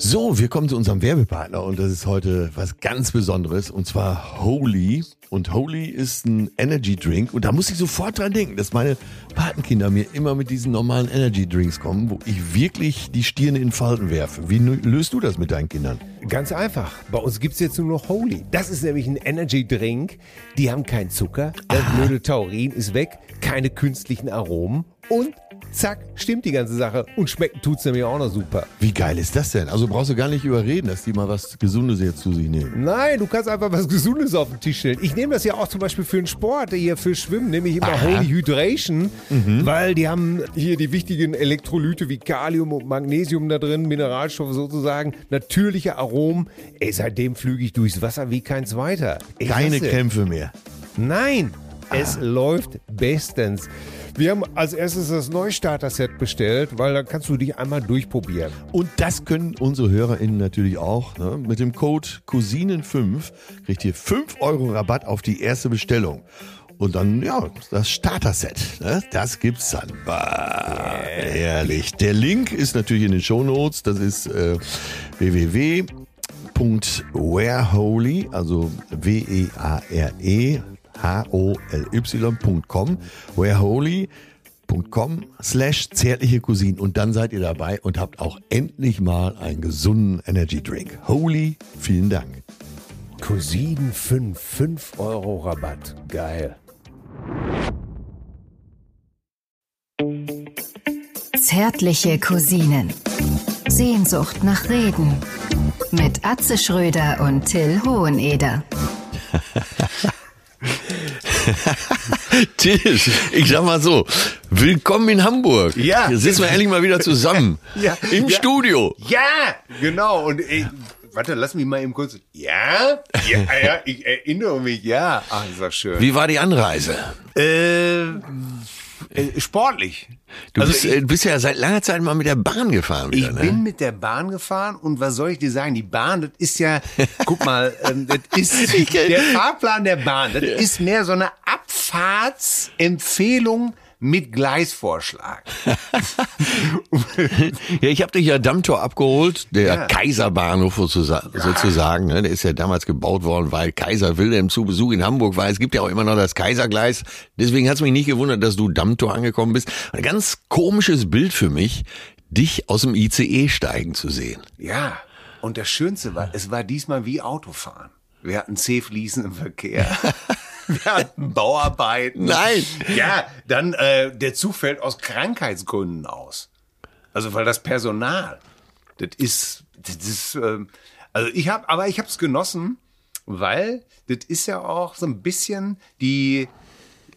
So, wir kommen zu unserem Werbepartner und das ist heute was ganz Besonderes und zwar Holy. Und Holy ist ein Energy Drink und da muss ich sofort dran denken, dass meine Patenkinder mir immer mit diesen normalen Energy Drinks kommen, wo ich wirklich die Stirne in Falten werfe. Wie löst du das mit deinen Kindern? Ganz einfach. Bei uns gibt's jetzt nur noch Holy. Das ist nämlich ein Energy Drink. Die haben keinen Zucker, das Taurin ist weg, keine künstlichen Aromen und zack, stimmt die ganze Sache. Und schmecken tut's nämlich auch noch super. Wie geil ist das denn? Also brauchst du gar nicht überreden, dass die mal was Gesundes jetzt zu sich nehmen. Nein, du kannst einfach was Gesundes auf den Tisch stellen. Ich nehme das ja auch zum Beispiel für den Sport, hier für Schwimmen, nehme ich immer Aha. Holy Hydration, weil die haben hier die wichtigen Elektrolyte wie Kalium und Magnesium da drin, Mineralstoffe sozusagen, natürliche Aromen. Ey, seitdem flüge ich durchs Wasser wie kein zweiter. Ich Keine Kämpfe mehr. Nein, es läuft bestens. Wir haben als erstes das Neustarter-Set bestellt, weil dann kannst du dich einmal durchprobieren. Und das können unsere HörerInnen natürlich auch. Ne? Mit dem Code Cousinen5 kriegt ihr 5 Euro Rabatt auf die erste Bestellung. Und dann, ja, das Starter-Set, ne? das gibt's dann. Bah, herrlich. Der Link ist natürlich in den Shownotes. Das ist äh, www.whereholy, also W-E-A-R-E H-O-L-Y.com, whereholy.com slash zärtliche Cousinen und dann seid ihr dabei und habt auch endlich mal einen gesunden Energy Drink. Holy, vielen Dank. Cousinen 5, 5 Euro Rabatt. Geil. Zärtliche Cousinen. Sehnsucht nach Reden. Mit Atze Schröder und Till Hoheneder. Till, ich sag mal so, willkommen in Hamburg. Ja. Hier sitzen wir endlich mal wieder zusammen. Ja. Im Ja. Studio. Ja, genau. Und ich, warte, lass mich mal eben kurz. Ja, ja, ja, ich erinnere mich. Ja, ach, ist das schön. Wie war die Anreise? Äh, äh, sportlich. Du Also bist, ich- äh, bist ja seit langer Zeit mal mit der Bahn gefahren wieder, Ich ne? bin mit der Bahn gefahren und was soll ich dir sagen? Die Bahn, das ist ja, guck mal, ähm, das ist der Fahrplan der Bahn. Das ist mehr so eine Abfahrtsempfehlung mit Gleisvorschlag. Ja, ich habe dich ja Dammtor abgeholt, der Ja. Kaiserbahnhof sozusa- sozusagen. Ne? Der ist ja damals gebaut worden, weil Kaiser Wilhelm zu Besuch in Hamburg war. Es gibt ja auch immer noch das Kaisergleis. Deswegen hat's mich nicht gewundert, dass du Dammtor angekommen bist. Ein ganz komisches Bild für mich, dich aus dem ICE steigen zu sehen. Ja, und das Schönste war, es war diesmal wie Autofahren. Wir hatten C-Fliesen im Verkehr. Hatten Bauarbeiten. Nein. Ja, dann äh, der Zug fällt aus Krankheitsgründen aus. Also weil das Personal, das ist, das ist, ähm, also ich habe, aber ich habe es genossen, weil das ist ja auch so ein bisschen die,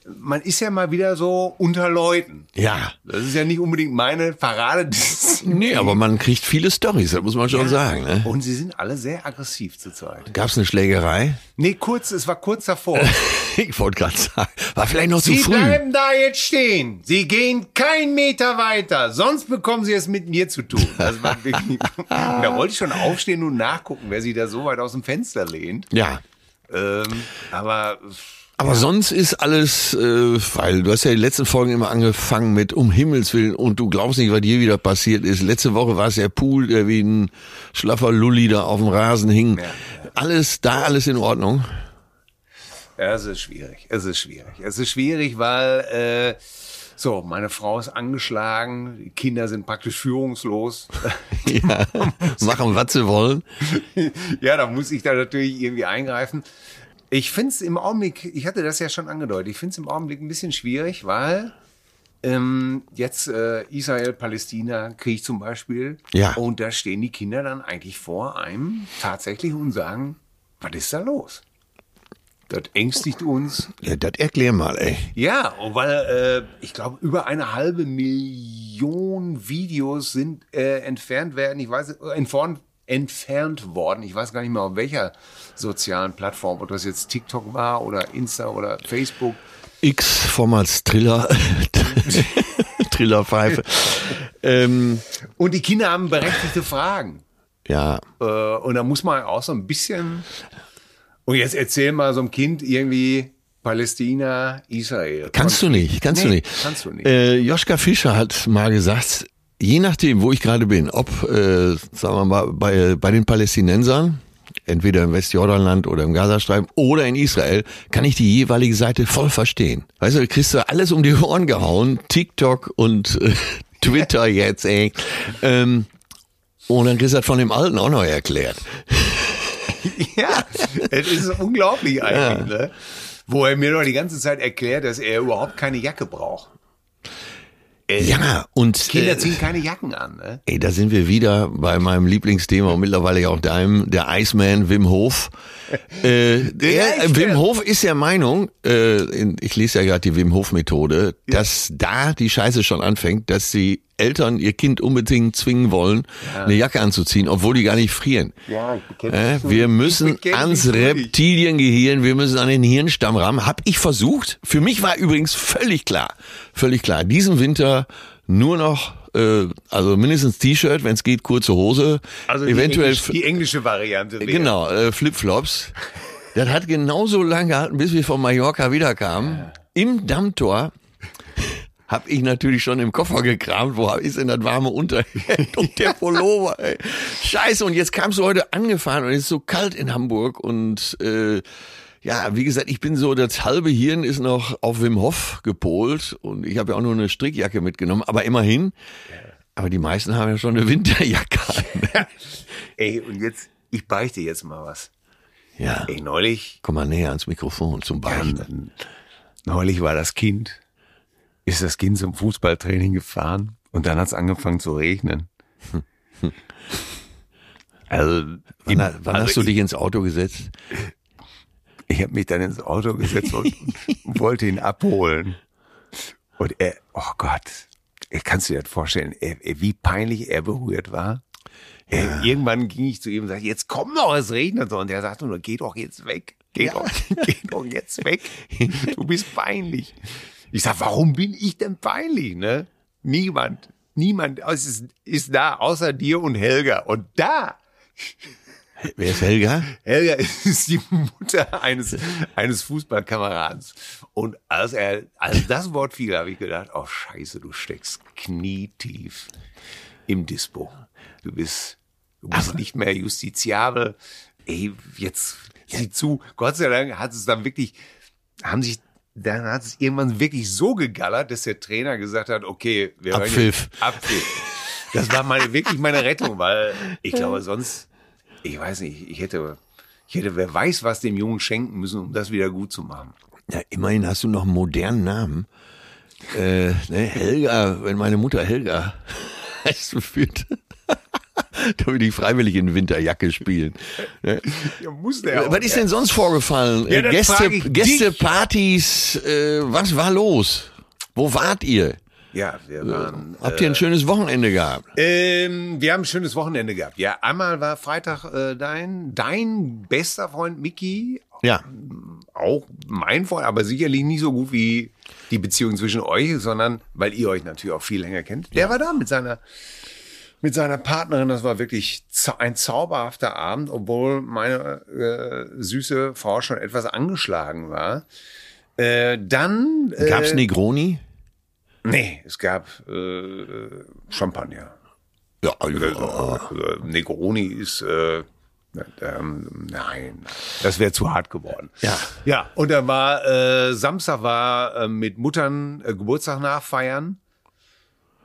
man ist ja mal wieder so unter Leuten. Ja. Das ist ja nicht unbedingt meine Parade. Nee, aber man kriegt viele Stories, das muss man schon sagen. Ne? Und sie sind alle sehr aggressiv zurzeit. Gab's eine Schlägerei? Nee, kurz, es war kurz davor. Ich wollte gerade sagen, war vielleicht noch zu Sie früh. bleiben da jetzt stehen. Sie gehen keinen Meter weiter. Sonst bekommen Sie es mit mir zu tun. Das war wirklich, da wollte ich schon aufstehen und nachgucken, wer sich da so weit aus dem Fenster lehnt. Ja. Ähm, aber Aber sonst ist alles, äh, weil du hast ja die letzten Folgen immer angefangen mit um Himmels Willen und du glaubst nicht, was dir wieder passiert ist. Letzte Woche war es der Pool, der wie ein schlaffer Lulli da auf dem Rasen hing. Ja. Alles da, alles in Ordnung. ja, es ist schwierig. Es ist schwierig. Es ist schwierig, weil äh, so, meine Frau ist angeschlagen, die Kinder sind praktisch führungslos. Ja. Machen, was sie wollen. ja, da muss ich da natürlich irgendwie eingreifen. Ich finde es im Augenblick, ich hatte das ja schon angedeutet, ich finde es im Augenblick ein bisschen schwierig, weil ähm, jetzt äh, Israel-Palästina-Krieg zum Beispiel. Ja. Und da stehen die Kinder dann eigentlich vor einem tatsächlich und sagen, was ist da los? Das ängstigt uns. Ja, das erklär mal, ey. Ja, weil äh, ich glaube, über eine halbe Million Videos sind äh, entfernt werden. Ich weiß, äh, entfernt, entfernt worden. Ich weiß gar nicht mehr, auf welcher sozialen Plattform, ob das jetzt TikTok war oder Insta oder Facebook. X, vormals Triller. Trillerpfeife. ähm, Und die Kinder haben berechtigte Fragen. ja, Äh, und da muss man auch so ein bisschen. Und jetzt erzähl mal so einem Kind irgendwie Palästina, Israel. kannst du nicht, kannst du Nee, nicht. kannst du nicht. Äh, Joschka Fischer hat mal gesagt, je nachdem, wo ich gerade bin, ob, äh, sagen wir mal, bei, bei den Palästinensern, entweder im Westjordanland oder im Gazastreifen oder in Israel, kann ich die jeweilige Seite voll verstehen. Weißt du, kriegst du alles um die Ohren gehauen, TikTok und äh, Twitter jetzt, ey. Ähm, und dann kriegst du das von dem Alten auch noch erklärt. ja, es ist unglaublich eigentlich, ne? Wo er mir doch die ganze Zeit erklärt, dass er überhaupt keine Jacke braucht. Äh, Ja, und Kinder äh, ziehen keine Jacken an, ne? Ey, da sind wir wieder bei meinem Lieblingsthema und mittlerweile auch deinem, der Iceman Wim Hof. Äh, der, Iceman. Wim Hof ist der Meinung, äh, ich lese ja gerade die Wim Hof Methode, dass da die Scheiße schon anfängt, dass die Eltern ihr Kind unbedingt zwingen wollen, eine Jacke anzuziehen, obwohl die gar nicht frieren. Ja, Äh, wir müssen ans. Reptiliengehirn, wir müssen an den Hirnstamm ran. Hab ich versucht. Für mich war übrigens völlig klar, völlig klar, diesen Winter nur noch, äh, also mindestens T-Shirt, wenn es geht, kurze Hose, Also die, eventuell Englisch, die englische Variante. wäre- genau äh, Flipflops. Das hat genauso lange gehalten, bis wir von Mallorca wiederkamen. Im Dammtor hab ich natürlich schon im Koffer gekramt, wo ist denn das warme Unterhemd und der Pullover, ey. Scheiße, und jetzt kamst du heute angefahren und es ist so kalt in Hamburg und äh, ja, wie gesagt, ich bin so, das halbe Hirn ist noch auf Wim Hof gepolt und ich habe ja auch nur eine Strickjacke mitgenommen, aber immerhin. Aber die meisten haben ja schon eine Winterjacke an. Ey, und jetzt, ich beichte jetzt mal was. Ja, Ey, neulich, komm mal näher ans Mikrofon zum Beichten. neulich war das Kind, ist das Kind zum Fußballtraining gefahren und dann hat es angefangen zu regnen. Also, Wann, im- wann also hast du ich- dich ins Auto gesetzt? Ich habe mich dann ins Auto gesetzt und wollte ihn abholen. Und er, oh Gott, ich kannst du dir das vorstellen, er, er, wie peinlich er berührt war. Er, irgendwann ging ich zu ihm und sagte, jetzt komm doch, es regnet so. Und er sagte nur, geh doch jetzt weg. Geh, doch, geh doch jetzt weg. Du bist peinlich. Ich sag, warum bin ich denn peinlich, ne? Niemand, niemand ist, ist da, außer dir und Helga. Und da Wer ist Helga? Helga ist die Mutter eines, eines Fußballkameradens. Und als er, als das Wort fiel, habe ich gedacht, oh Scheiße, du steckst knietief im Dispo. Du bist, du bist nicht mehr justiziabel. Ey, jetzt sieh zu. Gott sei Dank hat es dann wirklich, haben sich, dann hat es irgendwann wirklich so gegallert, dass der Trainer gesagt hat, okay, wir hören Abpfiff. jetzt- Abpfiff. Das war meine, wirklich meine Rettung, weil ich glaube, sonst, ich weiß nicht, ich hätte, ich hätte, wer weiß, was dem Jungen schenken müssen, um das wieder gut zu machen. Ja, immerhin hast du noch einen modernen Namen. Äh, ne, Helga, wenn meine Mutter Helga heißen würde, da würde ich freiwillig in Winterjacke spielen. Ne? Ja, muss der Was ist denn sonst vorgefallen? Ja, Äh, Gäste. Gästepartys, äh, was war los? Wo wart ihr? Ja, wir waren. Habt ihr ein schönes Wochenende gehabt? Ähm, wir haben ein schönes Wochenende gehabt. Ja, einmal war Freitag äh, dein, dein bester Freund Mickey, Ja. auch mein Freund, aber sicherlich nicht so gut wie die Beziehung zwischen euch, sondern weil ihr euch natürlich auch viel länger kennt. Der war da mit seiner mit seiner Partnerin. Das war wirklich ein zauberhafter Abend, obwohl meine äh, süße Frau schon etwas angeschlagen war. Äh, dann äh, Gab's Negroni? Nee, es gab äh, Champagner. Ja, Also, also Negroni ist äh, ähm, nein, das wäre zu hart geworden. Ja. Ja, und dann war äh, Samstag war äh, mit Muttern äh, Geburtstag nachfeiern.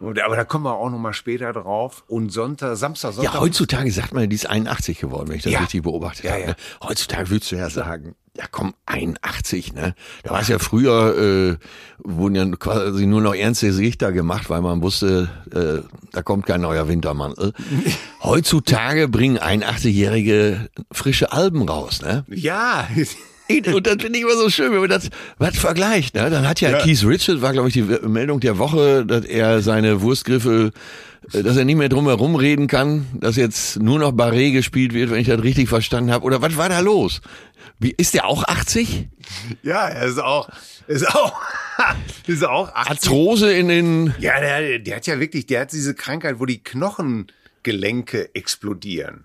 Aber da kommen wir auch noch mal später drauf. Und Sonntag, Samstag, Sonntag. Ja, heutzutage sagt man, die ist 81 geworden, wenn ich das Ja. richtig beobachtet Ja, habe. ja. Ne? Heutzutage würdest du ja sagen, ja komm, 81, ne? Da war es ja früher, äh, wurden ja quasi nur noch ernste Gesichter gemacht, weil man wusste, äh, da kommt kein neuer Wintermantel. Heutzutage bringen 81-Jährige frische Alben raus, ne? Ja, Und das finde ich immer so schön, wenn man das was vergleicht. Ne? Dann hat ja, Ja. Keith Richards, war glaube ich die Meldung der Woche, dass er seine Wurstgriffe, äh, dass er nicht mehr drum herum reden kann, dass jetzt nur noch Barré gespielt wird, wenn ich das richtig verstanden habe. Oder was war da los? Wie, ist der auch 80? ja, er ist auch, ist auch, ist auch 80. Arthrose in den... Ja, der, der hat ja wirklich, der hat diese Krankheit, wo die Knochengelenke explodieren.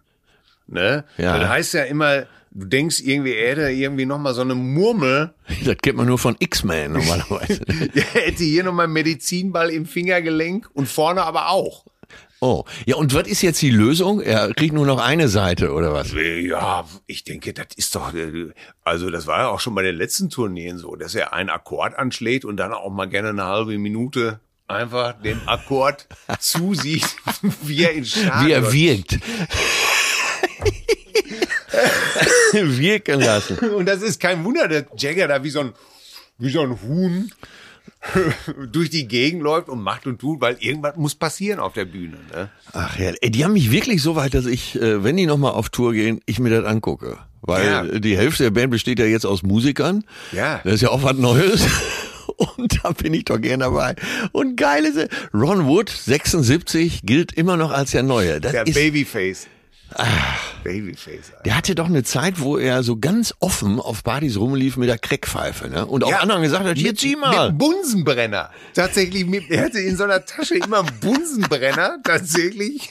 Ne? Ja. Das heißt ja immer, du denkst irgendwie, er hätte irgendwie noch mal so eine Murmel, Das kennt man nur von X-Men normalerweise. er hätte hier noch mal einen Medizinball im Fingergelenk und vorne aber auch. Oh, ja, und was ist jetzt die Lösung? Er kriegt nur noch eine Seite, oder was? Ja, ich denke, das ist doch, äh, also das war ja auch schon bei den letzten Tourneen so, dass er einen Akkord anschlägt und dann auch mal gerne eine halbe Minute einfach dem Akkord zusieht, wie er in Schaden Wie er wirkt. Wirken lassen. Und das ist kein Wunder, dass Jagger da wie so ein, wie so ein Huhn durch die Gegend läuft und macht und tut, weil irgendwas muss passieren auf der Bühne. Ne? Ach ja, ey, die haben mich wirklich so weit, dass ich, äh, wenn die nochmal auf Tour gehen, ich mir das angucke. Weil Ja. die Hälfte der Band besteht ja jetzt aus Musikern. Ja. Das ist ja auch was Neues. Und da bin ich doch gern dabei. Und geil ist, er, Ron Wood, 76, gilt immer noch als der Neue. Das Der ist, Babyface. Babyface. Alter. der hatte doch eine Zeit, wo er so ganz offen auf Partys rumlief mit der Crackpfeife, ne? Und auch Ja. anderen gesagt hat, hier zieh Mit mal. einem Bunsenbrenner. Tatsächlich, mit, er hatte in so einer Tasche immer einen Bunsenbrenner, tatsächlich.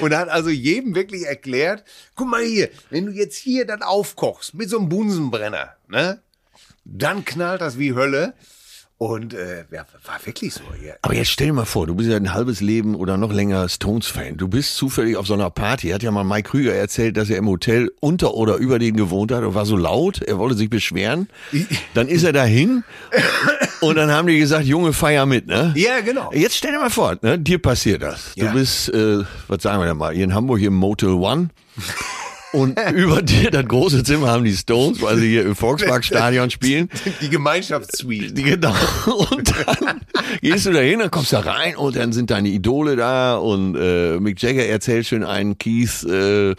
Und hat also jedem wirklich erklärt, guck mal hier, wenn du jetzt hier dann aufkochst mit so einem Bunsenbrenner, ne? Dann knallt das wie Hölle. Und äh, ja, war wirklich so. Ja. Aber jetzt stell dir mal vor, du bist ja ein halbes Leben oder noch länger Stones-Fan. Du bist zufällig auf so einer Party. Hat ja mal Mike Krüger erzählt, dass er im Hotel unter oder über den gewohnt hat und war so laut, er wollte sich beschweren. Dann ist er dahin und dann haben die gesagt, Junge, feier mit, ne? Ja, genau. Jetzt stell dir mal vor, ne, dir passiert das. Ja. Du bist, äh, was sagen wir denn mal, hier in Hamburg im Motel One. Und über dir das große Zimmer haben die Stones, weil sie hier im Volksparkstadion spielen. Die Gemeinschaftssuite. Genau. Und dann gehst du da hin, dann kommst du da rein und dann sind deine Idole da und äh, Mick Jagger erzählt schön einen, Keith äh,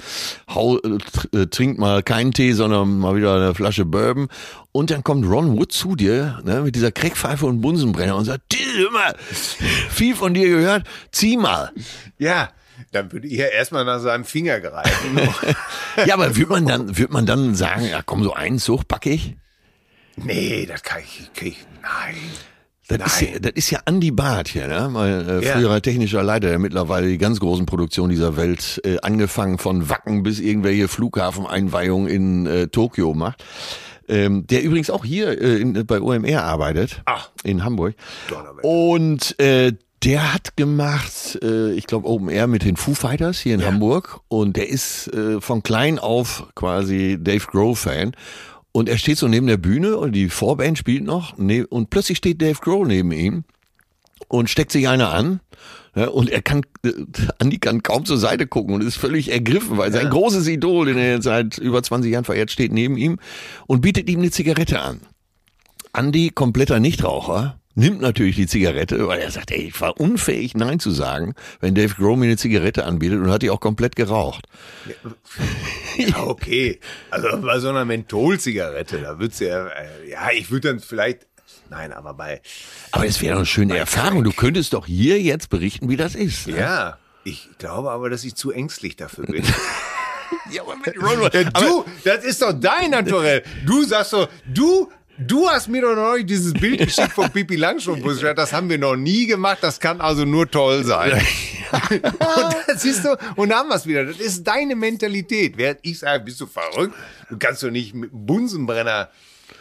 hau, äh, tr- trinkt mal keinen Tee, sondern mal wieder eine Flasche Bourbon. Und dann kommt Ron Wood zu dir ne, mit dieser Crackpfeife und Bunsenbrenner und sagt, mal, viel von dir gehört, zieh mal. Ja, dann würde ich ja erstmal nach seinem Finger greifen. Ja, aber wird man dann, wird man dann sagen, ja komm, so einen Zug pack ich? nee, das kann ich, kann ich nein. Das ist, ja, Nein. das ist ja Andy Barth hier, ne? Mein äh, Ja. früherer technischer Leiter, der mittlerweile die ganz großen Produktionen dieser Welt, äh, angefangen von Wacken bis irgendwelche Flughafeneinweihungen in äh, Tokio macht. Ähm, der übrigens auch hier äh, in, bei OMR arbeitet, Ach. in Hamburg. Und äh, der hat gemacht, äh, ich glaube Open Air mit den Foo Fighters hier in Ja. Hamburg und der ist äh, von klein auf quasi Dave Grohl Fan und er steht so neben der Bühne und die Vorband spielt noch ne, und plötzlich steht Dave Grohl neben ihm und steckt sich einer an. Ja, und er kann, äh, Andi kann kaum zur Seite gucken und ist völlig ergriffen, weil sein großes Idol, den er jetzt seit über 20 Jahren verehrt, steht neben ihm und bietet ihm eine Zigarette an. Andi, kompletter Nichtraucher, nimmt natürlich die Zigarette, weil er sagt, ey, ich war unfähig, Nein zu sagen, wenn Dave Grohl mir eine Zigarette anbietet und hat die auch komplett geraucht. Ja, okay. Also bei so einer Mentholzigarette, da würd's ja, äh, ja, ich würde dann vielleicht, nein, aber bei, Aber es wäre doch eine schöne Erfahrung. Du könntest doch hier jetzt berichten, wie das ist. ne? ja, ich glaube aber, dass ich zu ängstlich dafür bin. Ja, aber mit Ron Ja, du, das ist doch dein Naturell. Du sagst so, du, du hast mir doch neulich dieses Bild geschickt von Pipi Langstrumpf. Das haben wir noch nie gemacht. Das kann also nur toll sein. und das siehst du, und da haben wir es wieder. Das ist deine Mentalität. Ich sage, bist du verrückt? Du kannst doch nicht mit Bunsenbrenner,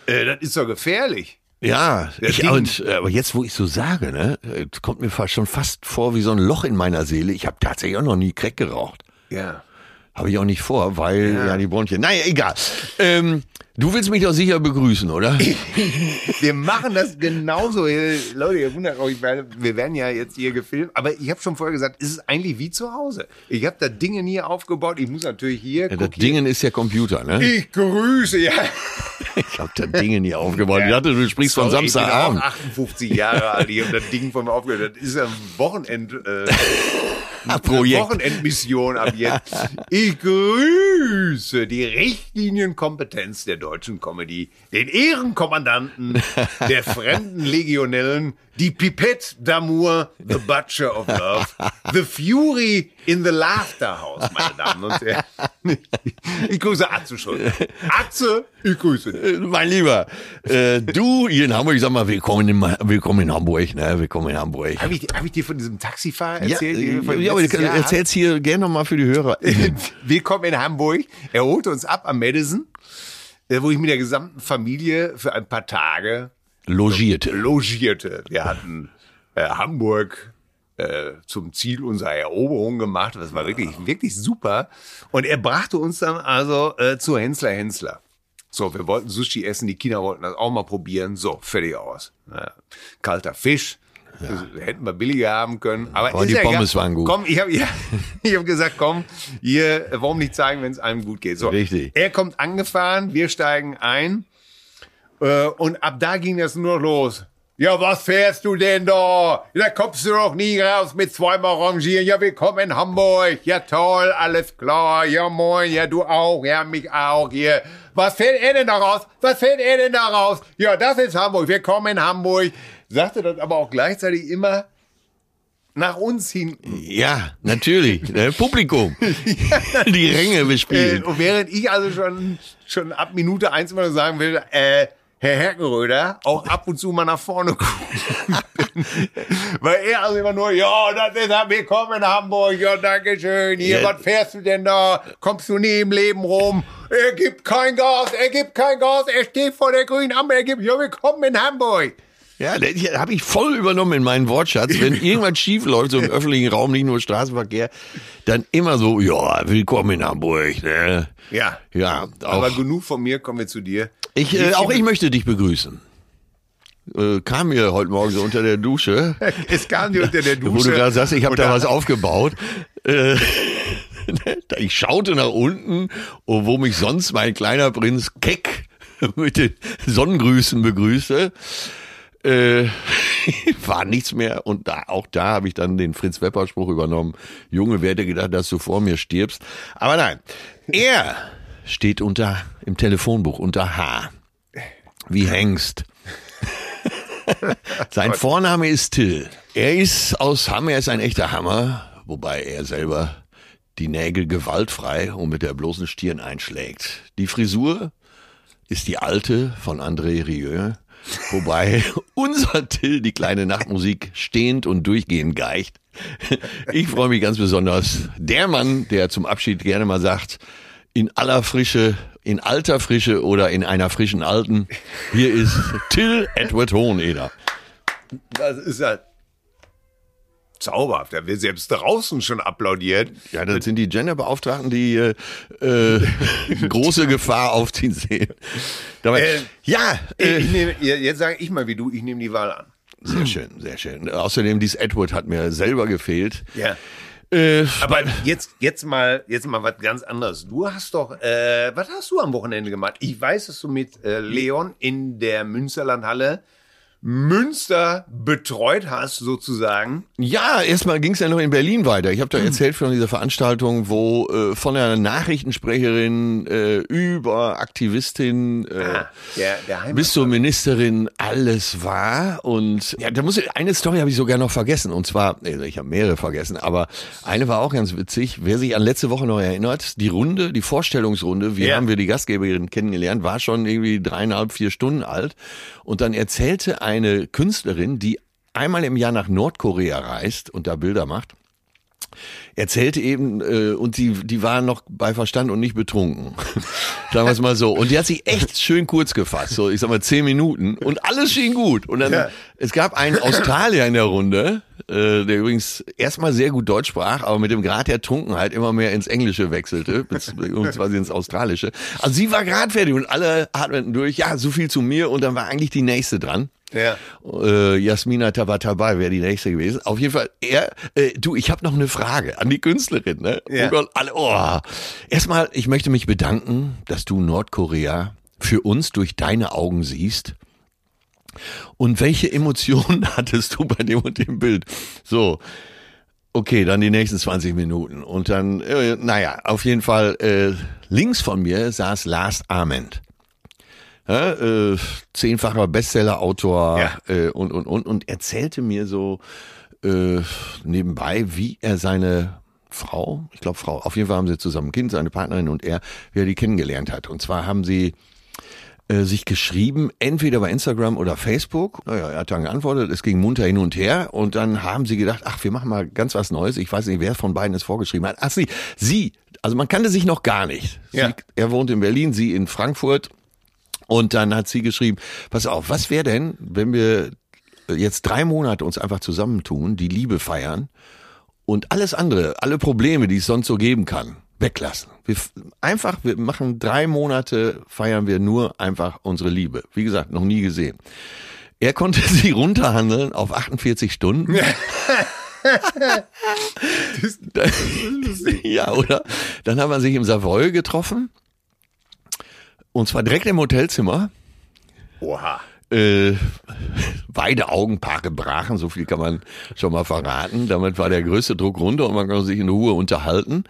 äh, das ist doch gefährlich. Ja, ich, und, äh, aber jetzt, wo ich so sage, ne, äh, kommt mir fast schon fast vor wie so ein Loch in meiner Seele. Ich habe tatsächlich auch noch nie Crack geraucht. Ja. Habe ich auch nicht vor, weil ja, die Bronchien. Naja, egal. Ähm, du willst mich doch sicher begrüßen, oder? Wir machen das genauso. Leute, ihr wundert euch, wir werden ja jetzt hier gefilmt. Aber ich habe schon vorher gesagt, es ist eigentlich wie zu Hause. Ich habe da Dinge hier aufgebaut. Ich muss natürlich hier. Ja, das. Dingen ist ja Computer, ne? Ich grüße, ja. Ich habe das Dingen hier aufgebaut. Ich dachte, du sprichst von Sorry, Samstagabend. Ich bin auch 58 Jahre alt. Ich habe das Ding von mir aufgehört. Das ist ein Wochenend. Äh, Projekt. Wochenendmission ab jetzt. Ich grüße die Richtlinienkompetenz der deutschen Comedy, den Ehrenkommandanten der fremden Legionellen, die Pipette d'Amour, the Butcher of Love, the Fury in the Laughter House, meine Damen und Herren. Ich grüße Atze schon. Atze, ich grüße dich. Äh, Mein Lieber, äh, du hier in Hamburg, ich sag mal, willkommen in, willkommen in Hamburg, ne? Willkommen in Hamburg. Habe ich, hab ich dir von diesem Taxifahrer Ja, erzählt? äh, Von ja, aber erzähl's hier gerne nochmal für die Hörer. Willkommen in Hamburg. Er holte uns ab am Madison, äh, wo ich mit der gesamten Familie für ein paar Tage Logierte. logierte. Wir hatten äh, Hamburg, äh, zum Ziel unserer Eroberung gemacht. Das war wirklich, wirklich super. Und er brachte uns dann also äh, zu Hensler Hensler. So, wir wollten Sushi essen, die Kinder wollten das auch mal probieren. So, fertig aus. Ja, kalter Fisch. Das hätten wir billiger haben können. Aber, Aber die ja. Pommes waren gut. Komm, ich habe ja, ich hab gesagt, komm, hier, warum nicht zeigen, wenn es einem gut geht. So, Richtig. Er kommt angefahren, wir steigen ein. Äh, und ab da ging das nur los. Ja, was fährst du denn da? Da kommst du doch nie raus mit zweimal rangieren. Ja, willkommen in Hamburg. Ja, toll, alles klar. Ja, moin. Ja, du auch. Ja, mich auch. Hier. Was fährt er denn da raus? Was fährt er denn da raus? Ja, das ist Hamburg. Willkommen in Hamburg. Sagte das aber auch gleichzeitig immer nach uns hin. Ja, natürlich. Ne, Publikum. Die Ränge Äh, bespielen. und während ich also schon, schon ab Minute eins immer sagen will, äh, Herr Herkenröder, auch ab und zu mal nach vorne gucken. Weil er also immer nur, ja, das ist er, willkommen in Hamburg, ja, danke schön, hier, Ja. was fährst du denn da? Kommst du nie im Leben rum? Er gibt kein Gas, er gibt kein Gas, er steht vor der grünen Ampel, er gibt, ja, willkommen in Hamburg. Ja, das habe ich voll übernommen in meinen Wortschatz. Wenn irgendwas schief läuft, so im öffentlichen Raum, nicht nur Straßenverkehr, dann immer so, ja, willkommen in Hamburg. Ne? Ja. Ja, auch, Aber genug von mir, kommen wir zu dir. ich, äh, auch ich möchte dich begrüßen. Äh, kam mir heute Morgen so unter der Dusche, Es kam dir unter der Dusche. wo du gerade sagst, ich habe da was aufgebaut. Äh, ich schaute nach unten, und wo mich sonst mein kleiner Prinz Keck mit den Sonnengrüßen begrüßte. Äh, war nichts mehr. Und da, auch da habe ich dann den Fritz Wepper Spruch übernommen. Junge, wer hätte gedacht, dass du vor mir stirbst? Aber nein, er steht unter, im Telefonbuch unter H. Wie Hengst. Sein Vorname ist Till. Er ist aus Hamm, er ist ein echter Hammer, wobei er selber die Nägel gewaltfrei und mit der bloßen Stirn einschlägt. Die Frisur ist die alte von André Rieu, wobei unser Till die kleine Nachtmusik stehend und durchgehend geicht. Ich freue mich ganz besonders. Der Mann, der zum Abschied gerne mal sagt, in aller Frische, in alter Frische oder in einer frischen Alten, hier ist Till Edward Hoheneder. Das ist ja zauberhaft. Da wird selbst draußen schon applaudiert. Ja, das sind die Genderbeauftragten, die äh, äh, große Gefahr auf ihn sehen. Dabei, Äh, ja, äh, Ich nehme, jetzt sage ich mal wie du, ich nehme die Wahl an. sehr schön, sehr schön. Außerdem, dieses Edward hat mir selber gefehlt. Ja. Äh, Aber jetzt, jetzt mal, jetzt mal was ganz anderes. Du hast doch, äh, was hast du am Wochenende gemacht? Ich weiß, dass du mit äh, Leon in der Münsterlandhalle Münster betreut hast, sozusagen. Ja, erstmal ging es ja noch in Berlin weiter. Ich habe da erzählt von dieser Veranstaltung, wo äh, von der Nachrichtensprecherin äh, über Aktivistin äh, Ah, der, der bis zur Ministerin alles war. Und ja, da muss ich, eine Story habe ich sogar noch vergessen. Und zwar, also ich habe mehrere vergessen, aber eine war auch ganz witzig. Wer sich an letzte Woche noch erinnert, die Runde, die Vorstellungsrunde, wie Ja. haben wir die Gastgeberin kennengelernt, war schon irgendwie dreieinhalb, vier Stunden alt. Und dann erzählte eine Künstlerin, die einmal im Jahr nach Nordkorea reist und da Bilder macht, erzählte eben, äh, und die, die war noch bei Verstand und nicht betrunken. Sagen wir es mal so. Und die hat sich echt schön kurz gefasst, so ich sag mal zehn Minuten und alles schien gut. Und dann, Ja. es gab einen Australier in der Runde, äh, der übrigens erstmal sehr gut Deutsch sprach, aber mit dem Grad der Trunkenheit immer mehr ins Englische wechselte, beziehungsweise ins Australische. Also sie war gerade fertig und alle atmeten durch, ja, so viel zu mir und dann war eigentlich die nächste dran. Ja. Äh, Jasmina Tabatabai wäre die nächste gewesen. Auf jeden Fall, er, äh, du, ich habe noch eine Frage an die Künstlerin. Ne? Ja. Oh Gott, alle, oh. Erstmal, ich möchte mich bedanken, dass du Nordkorea für uns durch deine Augen siehst. Und welche Emotionen hattest du bei dem und dem Bild? So, okay, dann die nächsten 20 Minuten. Und dann, äh, naja, auf jeden Fall, äh, links von mir saß Lars Ament. Ja, äh, zehnfacher Bestseller-Autor Ja. äh, und, und, und, und erzählte mir so äh, nebenbei, wie er seine Frau, ich glaube Frau, auf jeden Fall haben sie zusammen ein Kind, seine Partnerin und er, wie er die kennengelernt hat. Und zwar haben sie äh, sich geschrieben, entweder bei Instagram oder Facebook. Naja, er hat dann geantwortet, es ging munter hin und her und dann haben sie gedacht, ach, wir machen mal ganz was Neues. Ich weiß nicht, wer von beiden es vorgeschrieben hat. Ach, sie, sie, also man kannte sich noch gar nicht. Ja. Sie, er wohnt in Berlin, sie in Frankfurt. Und dann hat sie geschrieben, pass auf, was wäre denn, wenn wir jetzt drei Monate uns einfach zusammentun, die Liebe feiern und alles andere, alle Probleme, die es sonst so geben kann, weglassen. Wir einfach, wir machen drei Monate, feiern wir nur einfach unsere Liebe. Wie gesagt, noch nie gesehen. Er konnte sie runterhandeln auf 48 Stunden. ja, oder? Dann haben wir sich im Savoy getroffen. Und zwar direkt im Hotelzimmer. Oha. Äh, beide Augenpaare brachen, so viel kann man schon mal verraten. Damit war der größte Druck runter und man konnte sich in Ruhe unterhalten.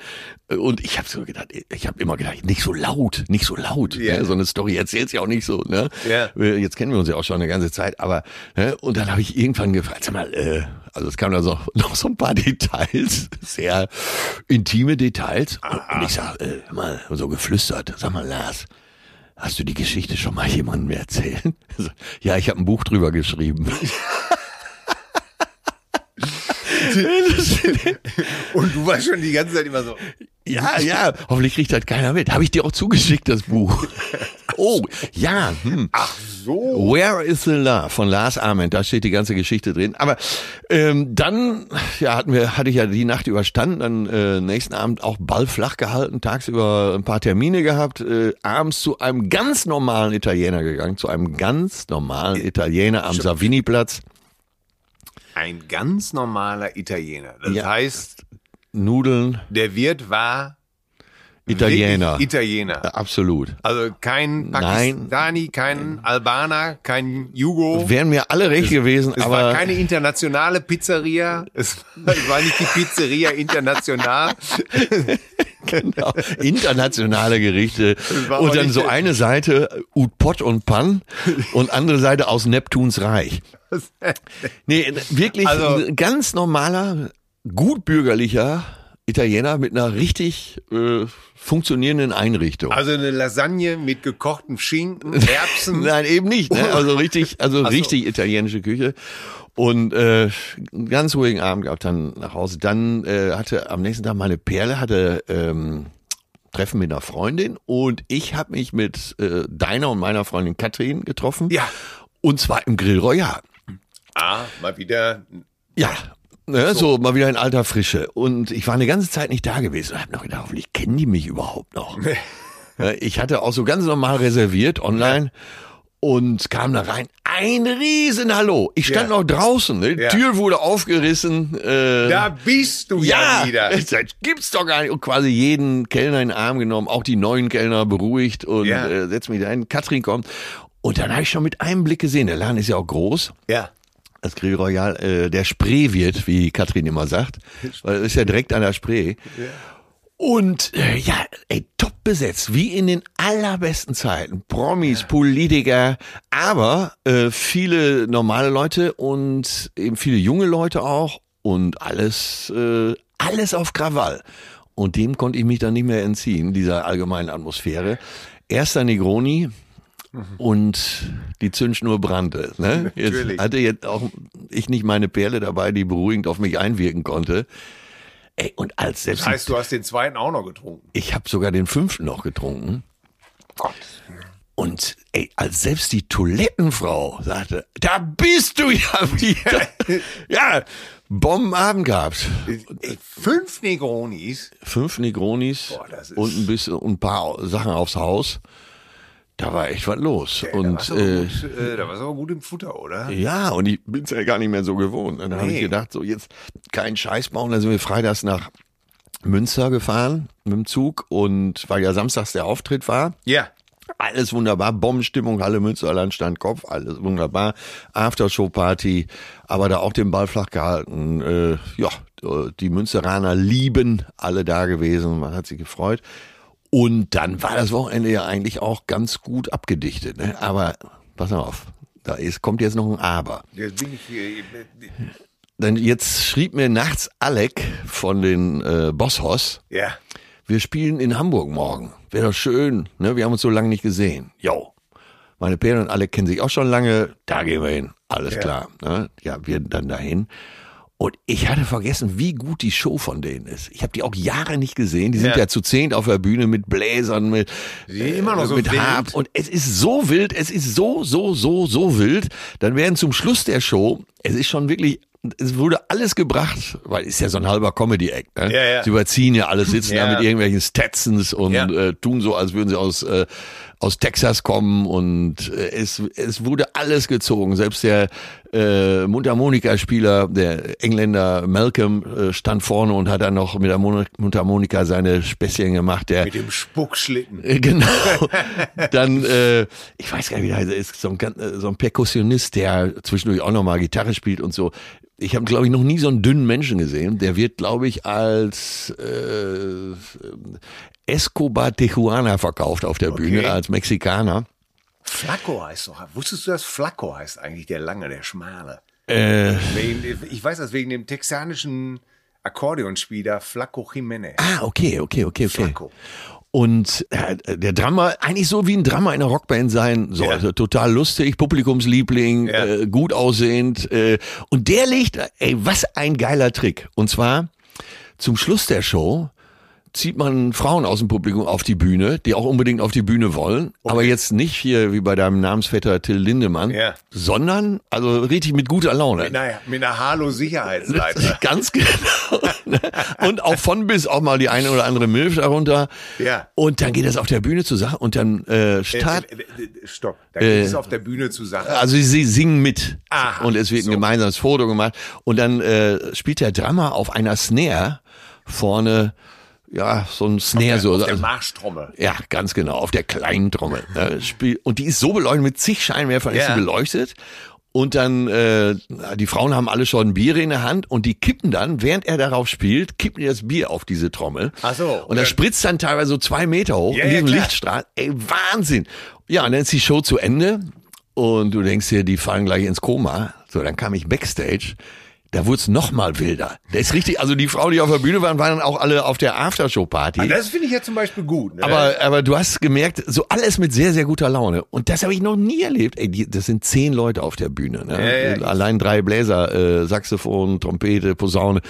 Äh, Und ich habe so gedacht, ich habe immer gedacht, nicht so laut, nicht so laut. Ja. Ne? So eine Story erzählst ja auch nicht so. Ne? Ja. Äh, Jetzt kennen wir uns ja auch schon eine ganze Zeit, aber ne? und dann habe ich irgendwann gefragt, sag mal, äh, also es kamen da so, noch so ein paar Details, sehr intime Details. Und, und ich sag, äh, mal so geflüstert, sag mal, Lars, Hast du die Geschichte schon mal jemandem erzählt? Ja, ich habe ein Buch drüber geschrieben. Und du warst schon die ganze Zeit immer so. ja, ja, hoffentlich kriegt das keiner mit. Habe ich dir auch zugeschickt, das Buch. Oh, ja. Hm. Ach so. Where is the Love von Lars Ament, da steht die ganze Geschichte drin. Aber ähm, dann ja, hatten wir, hatte ich ja die Nacht überstanden, dann äh, nächsten Abend auch Ball flach gehalten, tagsüber ein paar Termine gehabt, äh, abends zu einem ganz normalen Italiener gegangen, zu einem ganz normalen Italiener am Savini-Platz. Ein ganz normaler Italiener. Das Ja. heißt, Nudeln, der Wirt war Italiener. Italiener. Absolut. Also kein Nein. Pakistani, kein Albaner, kein Jugo. Wären mir alle recht gewesen, Es aber war keine internationale Pizzeria. Es war nicht die Pizzeria International. genau, internationale Gerichte. Und dann so eine Seite Ut Pot und Pan und andere Seite aus Neptuns Reich. Nee, wirklich Also- ganz normaler, gutbürgerlicher Italiener mit einer richtig äh, funktionierenden Einrichtung. Also eine Lasagne mit gekochtem Schinken, Erbsen. Nein, eben nicht. Ne? Also richtig, also Ach so. richtig italienische Küche. Und äh, einen ganz ruhigen Abend gehabt dann nach Hause. Dann äh, hatte am nächsten Tag meine Perle hatte ähm, Treffen mit einer Freundin und ich habe mich mit äh, deiner und meiner Freundin Katrin getroffen. Ja. Und zwar im Grill Royal. Ah, mal wieder. Ja. Ne, so. mal wieder in alter Frische. Und ich war eine ganze Zeit nicht da gewesen und habe noch gedacht, hoffentlich kennen die mich überhaupt noch. Ja, ich hatte auch so ganz normal reserviert online und kam da rein. Ein riesen Hallo. Ich stand Ja. noch draußen. Ne? Ja. Tür wurde aufgerissen. Äh, Da bist du ja, ja, wieder. das gibt's doch gar nicht. Und quasi jeden Kellner in den Arm genommen, auch die neuen Kellner beruhigt und Ja. äh, setzt mich da hin. Katrin kommt. Und dann habe ich schon mit einem Blick gesehen, der Laden ist ja auch groß Ja. das Grill Royal, äh, der Spree wird, wie Katrin immer sagt. Weil es ist ja direkt an der Spree. Und äh, ja, ey, top besetzt, wie in den allerbesten Zeiten. Promis, Politiker, aber äh, viele normale Leute und eben viele junge Leute auch und alles, äh, alles auf Krawall. Und dem konnte ich mich dann nicht mehr entziehen, dieser allgemeinen Atmosphäre. Erster Negroni, und die Zündschnur brannte. Ne? Jetzt Natürlich. hatte jetzt auch ich nicht meine Perle dabei, die beruhigend auf mich einwirken konnte. Ey, und als selbst Das heißt, du hast den zweiten auch noch getrunken. ich habe sogar den fünften noch getrunken. Gott. Und ey, als selbst die Toilettenfrau sagte, da bist du ja wieder. ja, Bombenabend gehabt. Ey, fünf Negronis. Fünf Negronis Boah, und ein bisschen und ein paar Sachen aufs Haus. Da war echt was los. da und äh, gut, äh, da war's aber gut im Futter, oder? Ja, und ich bin's ja gar nicht mehr so gewohnt. Dann habe ich Nee. gedacht, so jetzt keinen Scheiß bauen. Dann sind wir freitags nach Münster gefahren mit dem Zug und weil ja samstags der Auftritt war, Ja. alles wunderbar, Bombenstimmung, Halle Münsterland stand Kopf, alles wunderbar, Aftershow-Party, aber da auch den Ball flach gehalten. Äh, ja, die Münsteraner lieben alle da gewesen, man hat sich gefreut. Und dann war das Wochenende ja eigentlich auch ganz gut abgedichtet. Ne? Aber pass auf, da ist, kommt jetzt noch ein Aber. Jetzt bin ich äh, Denn jetzt schrieb mir nachts Alec von den äh, Bosshaus, Ja. wir spielen in Hamburg morgen. Wäre doch schön, ne? Wir haben uns so lange nicht gesehen. Jo. Meine Pär und Alec kennen sich auch schon lange. Da gehen wir hin. Alles Ja. klar. Ne? Ja, wir dann dahin. Und ich hatte vergessen, wie gut die Show von denen ist. Ich habe die auch Jahre nicht gesehen. Die sind ja, Ja. zu zehnt auf der Bühne mit Bläsern, mit, sind immer noch so mit wild. Harp. Und es ist so wild, es ist so, so, so, so wild. Dann werden zum Schluss der Show, es ist schon wirklich, es wurde alles gebracht, weil ist ja so ein halber Comedy-Act. Ne? Ja, ja. Sie überziehen ja alles, sitzen Ja. da mit irgendwelchen Stetsons und äh, tun so, als würden sie aus, äh, aus Texas kommen und äh, es, es wurde alles gezogen. Selbst der äh, Mundharmonika-Spieler, der Engländer Malcolm, äh, stand vorne und hat dann noch mit der Mon- Mundharmonika seine Späßchen gemacht. Der Mit dem Spuckschlitten. äh, Genau. Dann, äh, ich weiß gar nicht, wie der heißt, ist so ein, äh, so ein Perkussionist, der zwischendurch auch nochmal Gitarre spielt und so. Ich habe, glaube ich, noch nie so einen dünnen Menschen gesehen. Der wird, glaube ich, als äh, Escobar Tijuana verkauft auf der Bühne, als Mexikaner. Flaco heißt doch. Wusstest du, dass Flaco heißt eigentlich der Lange, der Schmale? Äh, ich weiß das wegen dem texanischen Akkordeonspieler Flaco Jimenez. ah, okay, okay, okay, okay. Flaco. Und äh, der Drummer, eigentlich so wie ein Drummer in einer Rockband sein sollte. Ja. Total lustig, Publikumsliebling, Ja. äh, gut aussehend. Äh, und der legt, ey, was ein geiler Trick. Und zwar zum Schluss der Show zieht man Frauen aus dem Publikum auf die Bühne, die auch unbedingt auf die Bühne wollen, aber jetzt nicht hier wie bei deinem Namensvetter Till Lindemann, Ja. sondern also richtig mit guter Laune. Mit einer, mit einer Halo-Sicherheitsleiter. Ganz genau. und auch von bis auch mal die eine oder andere Milf darunter. Ja. Und dann geht das auf der Bühne zur Sache und dann äh, start. Äh, äh, äh, Stopp. Da geht es auf der Bühne zur Sache. Also sie singen mit Aha, und es wird ein so. gemeinsames Foto gemacht und dann äh, spielt der Drummer auf einer Snare vorne, ja so ein Snare so, auf der also- Marschtrommel. ja, ganz genau, auf der kleinen Trommel. Ne, und die ist so beleuchtet, mit zig Scheinwerfern ist Ja. sie beleuchtet. Und dann, äh, die Frauen haben alle schon Bier in der Hand und die kippen dann, während er darauf spielt, kippen die das Bier auf diese Trommel. Ach so, Und das spritzt dann teilweise so zwei Meter hoch Ja, in ja, diesem klar. Lichtstrahl. Ey, Wahnsinn. Ja, und dann ist die Show zu Ende und du denkst dir, die fallen gleich ins Koma. So, dann kam ich Backstage. Da wurde es noch mal wilder. Der ist richtig, also die Frauen, die auf der Bühne waren, waren dann auch alle auf der Aftershow-Party. Ah, das finde ich ja zum Beispiel gut. Ne? Aber, aber du hast gemerkt, so alles mit sehr, sehr guter Laune. Und das habe ich noch nie erlebt. Ey, die, das sind zehn Leute auf der Bühne. Ne? Ja, ja. Allein drei Bläser, äh, Saxophon, Trompete, Posaune.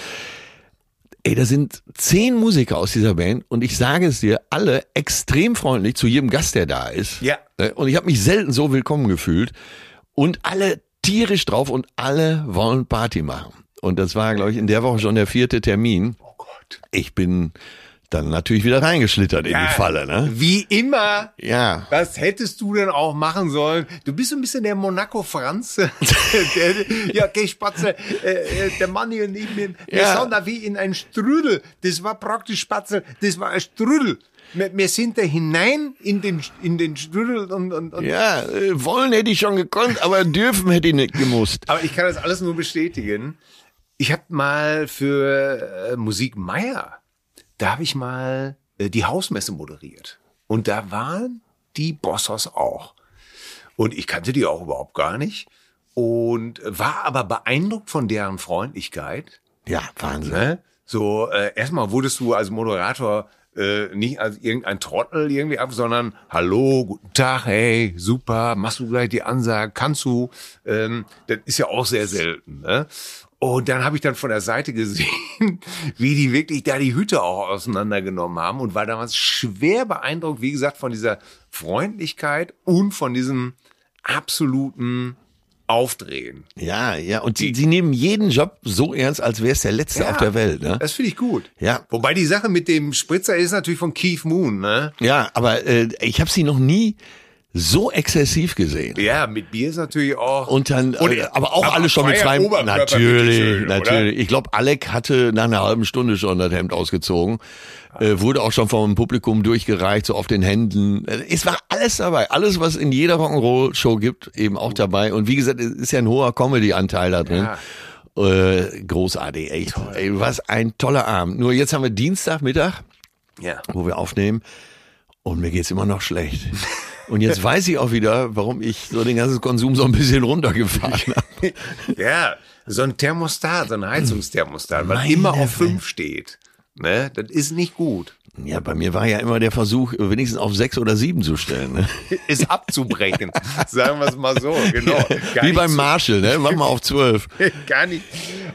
Ey, da sind zehn Musiker aus dieser Band und ich sage es dir, alle extrem freundlich zu jedem Gast, der da ist. Ja. Ne? Und ich habe mich selten so willkommen gefühlt. Und alle tierisch drauf und alle wollen Party machen. Und das war, glaube ich, in der Woche schon der vierte Termin. oh Gott. Ich bin dann natürlich wieder reingeschlittert in Ja, die Falle. Ne? Wie immer. Ja. Was hättest du denn auch machen sollen? Du bist so ein bisschen der Monaco-Franz. Der- ja, okay, Spatze, äh, äh, der Mann hier neben mir, Ja. sind da wie in ein Strudel. Das war praktisch Spatze, das war ein Strudel. Wir, wir sind da hinein in den, in den Strudel und, und, und Ja, äh, wollen hätte ich schon gekonnt, aber dürfen hätte ich nicht gemusst. Aber ich kann das alles nur bestätigen. Ich habe mal für äh, Musik Meier, da habe ich mal äh, die Hausmesse moderiert. Und da waren die Bossos auch. Und ich kannte die auch überhaupt gar nicht. Und war aber beeindruckt von deren Freundlichkeit. Ja, Wahnsinn. Ne? So, äh, erstmal wurdest du als Moderator äh, nicht als irgendein Trottel irgendwie ab, sondern Hallo, guten Tag, hey, super, machst du gleich die Ansage, kannst du? Ähm, das ist ja auch sehr selten. Ne? Und dann habe ich dann von der Seite gesehen, wie die wirklich da die Hütte auch auseinandergenommen haben und war damals schwer beeindruckt, wie gesagt, von dieser Freundlichkeit und von diesem absoluten Aufdrehen. Ja, ja, und sie, sie nehmen jeden Job so ernst, als wäre es der letzte Ja, auf der Welt. Ne? Das finde ich gut. Ja. Wobei die Sache mit dem Spritzer ist natürlich von Keith Moon, ne? Ja, aber äh, ich habe sie noch nie so exzessiv gesehen. Ja, mit Bier ist natürlich auch. Und dann, Und- äh, aber auch aber alle schon mit freiem. Natürlich, oder? natürlich. Ich glaube, Alec hatte nach einer halben Stunde schon das Hemd ausgezogen. Äh, wurde auch schon vom Publikum durchgereicht, so auf den Händen. Äh, Es war alles dabei. Alles, was in jeder Rock'n'Roll-Show gibt, eben auch dabei. Und wie gesagt, es ist ja ein hoher Comedy-Anteil da drin. Äh, großartig, echt. Ey, was ein toller Abend. Nur jetzt haben wir Dienstagmittag, ja. wo wir aufnehmen. Und mir geht's immer noch schlecht. Und jetzt weiß ich auch wieder, warum ich so den ganzen Konsum so ein bisschen runtergefahren habe. ja, so ein Thermostat, so ein Heizungsthermostat, weil Meine immer auf fünf steht. Ne? Das ist nicht gut. Ja, bei mir war ja immer der Versuch, wenigstens auf sechs oder sieben zu stellen. Ne? Ist abzubrechen. Sagen wir es mal so, genau. Gar Wie beim Marshall, ne? Mach mal auf zwölf. Gar nicht.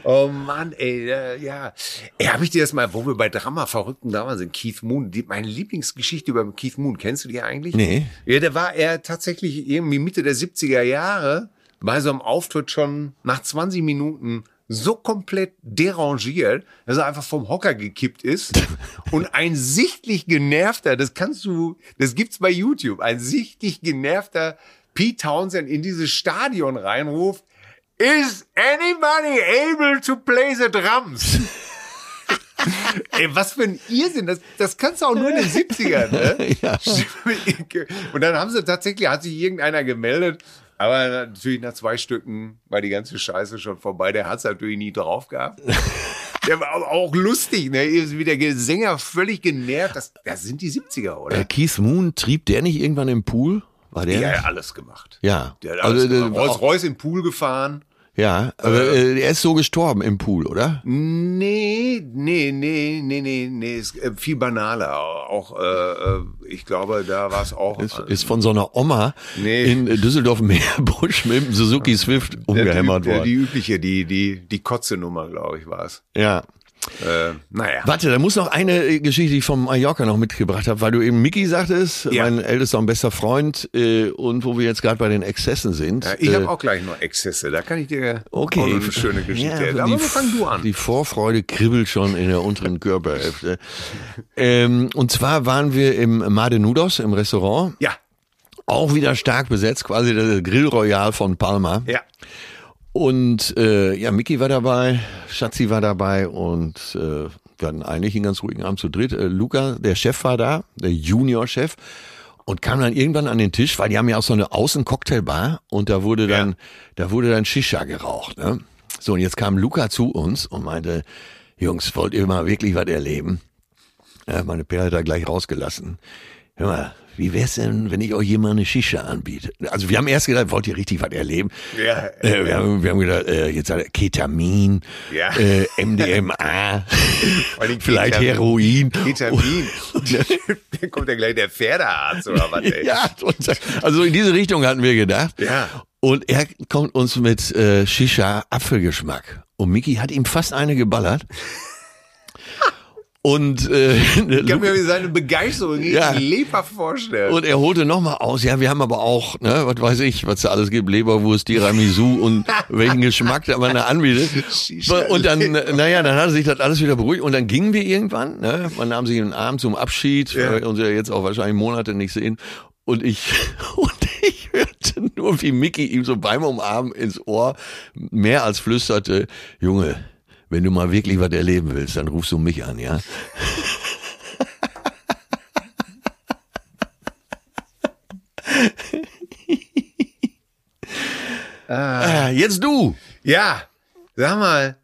Oh Mann, ey, äh, ja. Ey, hab ich dir das mal, wo wir bei Drama Verrückten da waren, sind Keith Moon, die, meine Lieblingsgeschichte über Keith Moon, kennst du die eigentlich? Nee. Ja, der war er tatsächlich irgendwie Mitte der 70er Jahre bei so einem Auftritt schon nach 20 Minuten so komplett derangiert, dass er einfach vom Hocker gekippt ist und ein sichtlich genervter, das kannst du, das gibt's bei YouTube, ein sichtlich genervter Pete Townsend in dieses Stadion reinruft, Is anybody able to play the drums? Ey, was für ein Irrsinn. Das, das kannst du auch nur in den 70ern, ne? Ja. Und dann haben sie tatsächlich, hat sich irgendeiner gemeldet, aber natürlich nach zwei Stücken war die ganze Scheiße schon vorbei. Der hat es natürlich nie drauf gehabt. Der war aber auch lustig, ne? Wie der Sänger völlig genervt. Das, das sind die 70er, Äh, oder? Keith Moon, trieb der nicht irgendwann im Pool? War der? Der hat alles gemacht. Ja. Der hat alles Also, gemacht. äh, Rolls Royce im Pool gefahren. Ja, aber äh, er ist so gestorben im Pool, oder? Nee, nee, nee, nee, nee, nee, ist äh, viel banaler. Auch, äh, äh, ich glaube, da war es auch. Ist, ist von so einer Oma Nee. in Düsseldorf-Meerbusch mit dem Suzuki Swift umgehämmert der, worden. Die übliche, die, die, die Kotze-Nummer, glaube ich, war es. ja. Äh, naja. Warte, da muss noch eine äh, Geschichte, die ich vom Mallorca noch mitgebracht habe, weil du eben Mickey sagtest, Ja. mein ältester und bester Freund, äh, und wo wir jetzt gerade bei den Exzessen sind. Ja, ich äh, habe auch gleich noch Exzesse. Da kann ich dir Okay. eine schöne Geschichte Ja, erzählen. die- Aber fang du an. Die Vorfreude kribbelt schon in der unteren Körperhälfte. ähm, und zwar waren wir im Made Nudos im Restaurant, Ja, auch wieder stark besetzt, quasi der Grill Royal von Palma. ja. Und äh, ja, Mickey war dabei, Schatzi war dabei und äh, wir hatten eigentlich einen ganz ruhigen Abend zu dritt. Äh, Luca, der Chef war da, der Junior-Chef und kam dann irgendwann an den Tisch, weil die haben ja auch so eine Außen-Cocktailbar und da wurde dann, Ja. da wurde dann Shisha geraucht. Ne? So und jetzt kam Luca zu uns und meinte, Jungs, wollt ihr mal wirklich was erleben? Ja, meine Perle hat er gleich rausgelassen. Hör mal, wie wär's denn, wenn ich euch hier mal eine Shisha anbiete? Also wir haben erst gedacht, wollt ihr richtig was erleben? Ja, äh, wir, haben, wir haben gedacht, äh, jetzt hat er Ketamin, Ja. äh, MDMA, vielleicht Ketamin. Heroin. Vitamin. Dann kommt ja gleich der Pferdearzt oder was, ey. Ja, also in diese Richtung hatten wir gedacht. Ja. Und er kommt uns mit äh, Shisha Apfelgeschmack. Und Mickey hat ihm fast eine geballert. Und, äh, Ich kann mir seine Begeisterung Ja. lebhaft vorstellen. und er holte nochmal aus, ja, wir haben aber auch, ne, was weiß ich, was da alles gibt, Leberwurst, Tiramisu und welchen Geschmack da man da anbietet. Und dann, naja, dann hat sich das alles wieder beruhigt und dann gingen wir irgendwann, ne, man nahm sich einen Abend zum Abschied, Ja. weil wir uns ja jetzt auch wahrscheinlich Monate nicht sehen. Und ich, und ich hörte nur, wie Mickey ihm so beim Umarmen ins Ohr mehr als flüsterte, Junge, wenn du mal wirklich was erleben willst, dann rufst du mich an, ja? Ah, jetzt du. Ja, sag mal,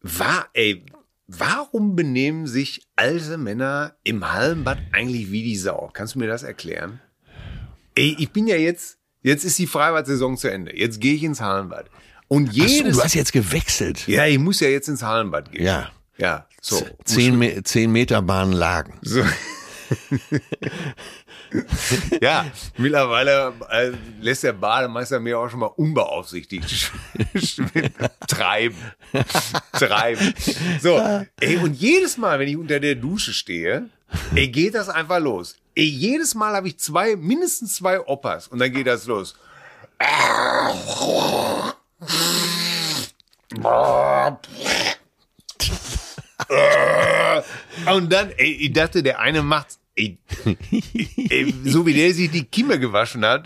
war, ey, warum benehmen sich alte Männer im Hallenbad eigentlich wie die Sau? Kannst du mir das erklären? Ey, ich bin ja jetzt, jetzt ist die Freibad-Saison zu Ende. Jetzt gehe ich ins Hallenbad. Und Ach so, jedes, du hast jetzt gewechselt. ja, ich muss ja jetzt ins Hallenbad gehen. Ja. Ja, so. Zehn, zehn Meter Bahn lagen. So. ja, mittlerweile äh, lässt der Bademeister mir auch schon mal unbeaufsichtigt treiben. treiben. So, ey, und jedes Mal, wenn ich unter der Dusche stehe, ey, geht das einfach los. Ey, jedes Mal habe ich zwei, mindestens zwei Oppas und dann geht das los. Und dann, ey, ich dachte, der eine macht's. Ey, ey, so wie der sich die Kimme gewaschen hat,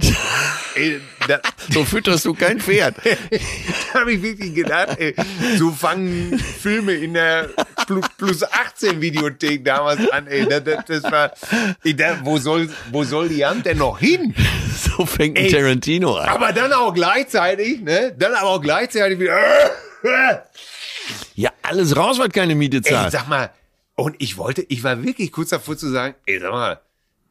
ey, da, So fütterst du kein Pferd. da habe ich wirklich gedacht, ey, so fangen Filme in der Plus, plus 18 Videothek damals an, ey, das, das, das war, ey, da, wo soll, wo soll die Hand denn noch hin? So fängt ein Ey. Tarantino an. Aber dann auch gleichzeitig, ne, dann aber auch gleichzeitig wieder, Ja, alles raus, was keine Miete ey, zahlt. sag mal, und ich wollte, ich war wirklich kurz davor zu sagen, ey, sag mal,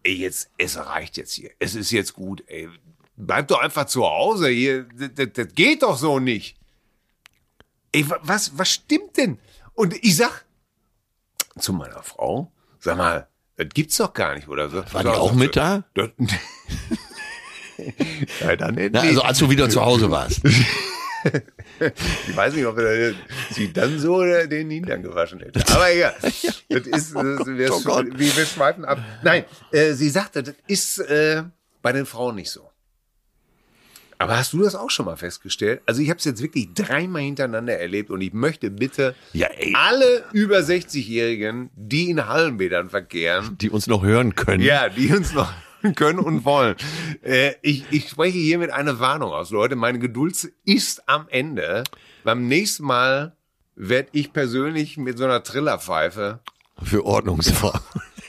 ey, jetzt, es reicht jetzt hier. Es ist jetzt gut, ey. Bleib doch einfach zu Hause hier. Das, das, das geht doch so nicht. Ey, wa- was, was stimmt denn? Und ich sag zu meiner Frau, Sag mal, das gibt's doch gar nicht, oder? War die auch mit da? Das, ja, dann Na, also als du wieder zu Hause warst. Ich weiß nicht, ob er sie dann so oder den Hintern gewaschen hätte. Aber egal. Das ist, das, wir, Oh wir, wir schweifen ab. Nein, äh, sie sagte, das ist äh, bei den Frauen nicht so. Aber hast du das auch schon mal festgestellt? Also ich habe es jetzt wirklich dreimal hintereinander erlebt und ich möchte bitte Ja, alle über 60-Jährigen, die in Hallenbädern verkehren, Die uns noch hören können. ja, die uns noch können und wollen. Äh, ich, ich spreche hiermit eine Warnung aus, Leute. Meine Geduld ist am Ende. Beim nächsten Mal werde ich persönlich mit so einer Trillerpfeife. Für Ordnungsfragen.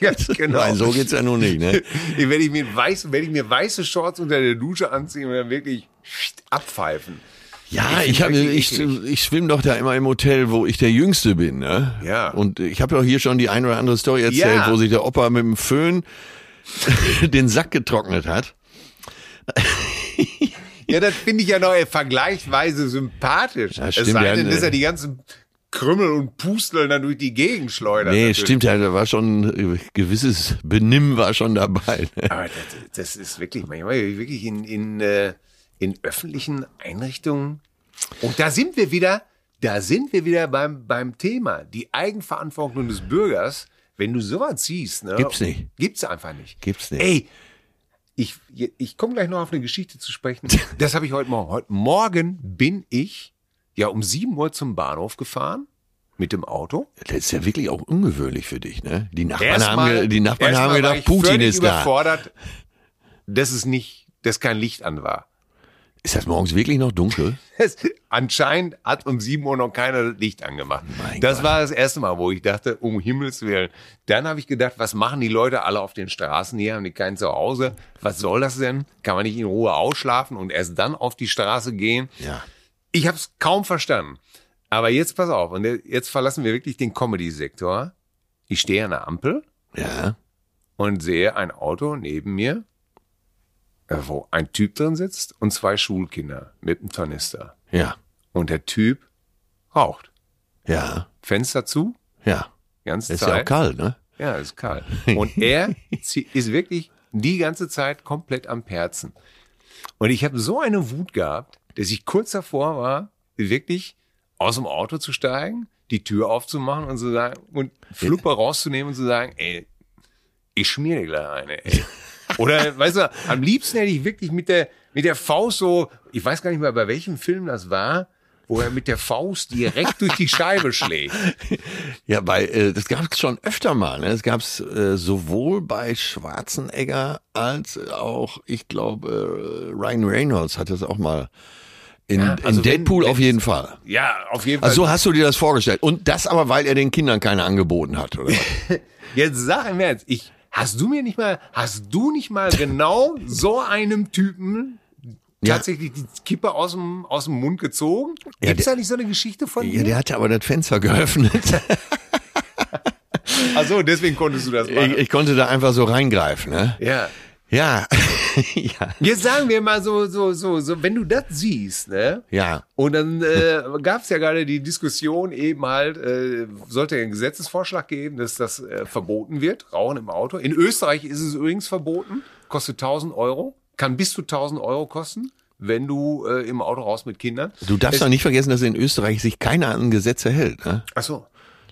Ganz genau. Nein, so geht's ja nun nicht, ne? Ich werde ich mir weiß, werde ich mir weiße Shorts unter der Dusche anziehen und dann wirklich abpfeifen. Ja, Ich ich, find ich, ich schwimme doch da immer im Hotel, wo ich der Jüngste bin, ne? Ja. Und ich habe doch hier schon die ein oder andere Story erzählt, Ja. wo sich der Opa mit dem Föhn den Sack getrocknet hat. Ja, das finde ich ja noch äh, vergleichsweise sympathisch. Ja, es stimmt, sei ja, denn, dass er die ganzen Krümmel und Pusteln dann durch die Gegend schleudert. Nee, natürlich. stimmt ja, da war schon äh, gewisses Benimm war schon dabei. Ne? Aber das, das ist wirklich manchmal wirklich in, in, äh, in öffentlichen Einrichtungen. Und da sind wir wieder, da sind wir wieder beim, beim Thema. Die Eigenverantwortung des Bürgers, wenn du sowas siehst, ne? Gibt's nicht. Gibt's einfach nicht. Gibt's nicht. Ey, ich, ich komme gleich noch auf eine Geschichte zu sprechen. Das habe ich heute Morgen. Heute Morgen bin ich ja um 7 Uhr zum Bahnhof gefahren mit dem Auto. Das ist ja wirklich auch ungewöhnlich für dich, ne? Die Nachbarn Erstmal- haben, die Nachbarn haben gedacht, Putin ist da. überfordert, dass es nicht, dass kein Licht an war. Ist das morgens wirklich noch dunkel? Anscheinend hat um 7 Uhr noch keiner Licht angemacht. Mein das Gott. war das erste Mal, wo ich dachte, um Himmels Willen. Dann habe ich gedacht, was machen die Leute alle auf den Straßen hier? Haben die kein Zuhause? Was soll das denn? Kann man nicht in Ruhe ausschlafen und erst dann auf die Straße gehen? Ja. Ich habe es kaum verstanden. Aber jetzt pass auf, und jetzt verlassen wir wirklich den Comedy-Sektor. Ich stehe an der Ampel Ja. und sehe ein Auto neben mir, äh, wo ein Typ drin sitzt und zwei Schulkinder mit einem Tornister. Ja. Und der Typ raucht. Ja. Fenster zu, Ja. ganze Ist ja auch kalt, ne? Ja, ist kalt. Und er ist wirklich die ganze Zeit komplett am Perzen. Und ich habe so eine Wut gehabt, dass ich kurz davor war, wirklich aus dem Auto zu steigen, die Tür aufzumachen und zu sagen, und Fluppe rauszunehmen und zu sagen, ey, ich schmier dir gleich eine, ey. Oder, weißt du, am liebsten hätte ich wirklich mit der, mit der Faust so, ich weiß gar nicht mehr, bei welchem Film das war, wo er mit der Faust direkt durch die Scheibe schlägt. Ja, bei, äh, das gab es schon öfter mal. Ne? Das gab es äh, sowohl bei Schwarzenegger als auch, ich glaube, äh, Ryan Reynolds hat das auch mal. In, Ja, also in Deadpool wenn- auf jeden Fall. Ja, auf jeden Fall. Also so hast du dir das vorgestellt. Und das aber, weil er den Kindern keine angeboten hat, oder? Jetzt sag im Ernst, ich, hast du mir nicht mal, hast du nicht mal genau so einem Typen Ja. tatsächlich die Kippe aus dem, aus dem Mund gezogen? Ja, Gibt's der- da nicht so eine Geschichte von ja, dir? der hatte aber das Fenster geöffnet. Ach so, deswegen konntest du das ich, machen. ich konnte da einfach so reingreifen, ne? ja. Ja. ja. Jetzt sagen wir mal so, so, so, so, wenn du das siehst, ne? Ja. Und dann äh, gab es ja gerade die Diskussion eben halt, äh, sollte ein Gesetzesvorschlag geben, dass das äh, verboten wird, Rauchen im Auto. In Österreich ist es übrigens verboten, kostet 1000 Euro, kann bis zu 1000 Euro kosten, wenn du äh, im Auto raus mit Kindern. Du darfst doch nicht vergessen, dass in Österreich sich keiner an Gesetze hält. Ne? Ach so.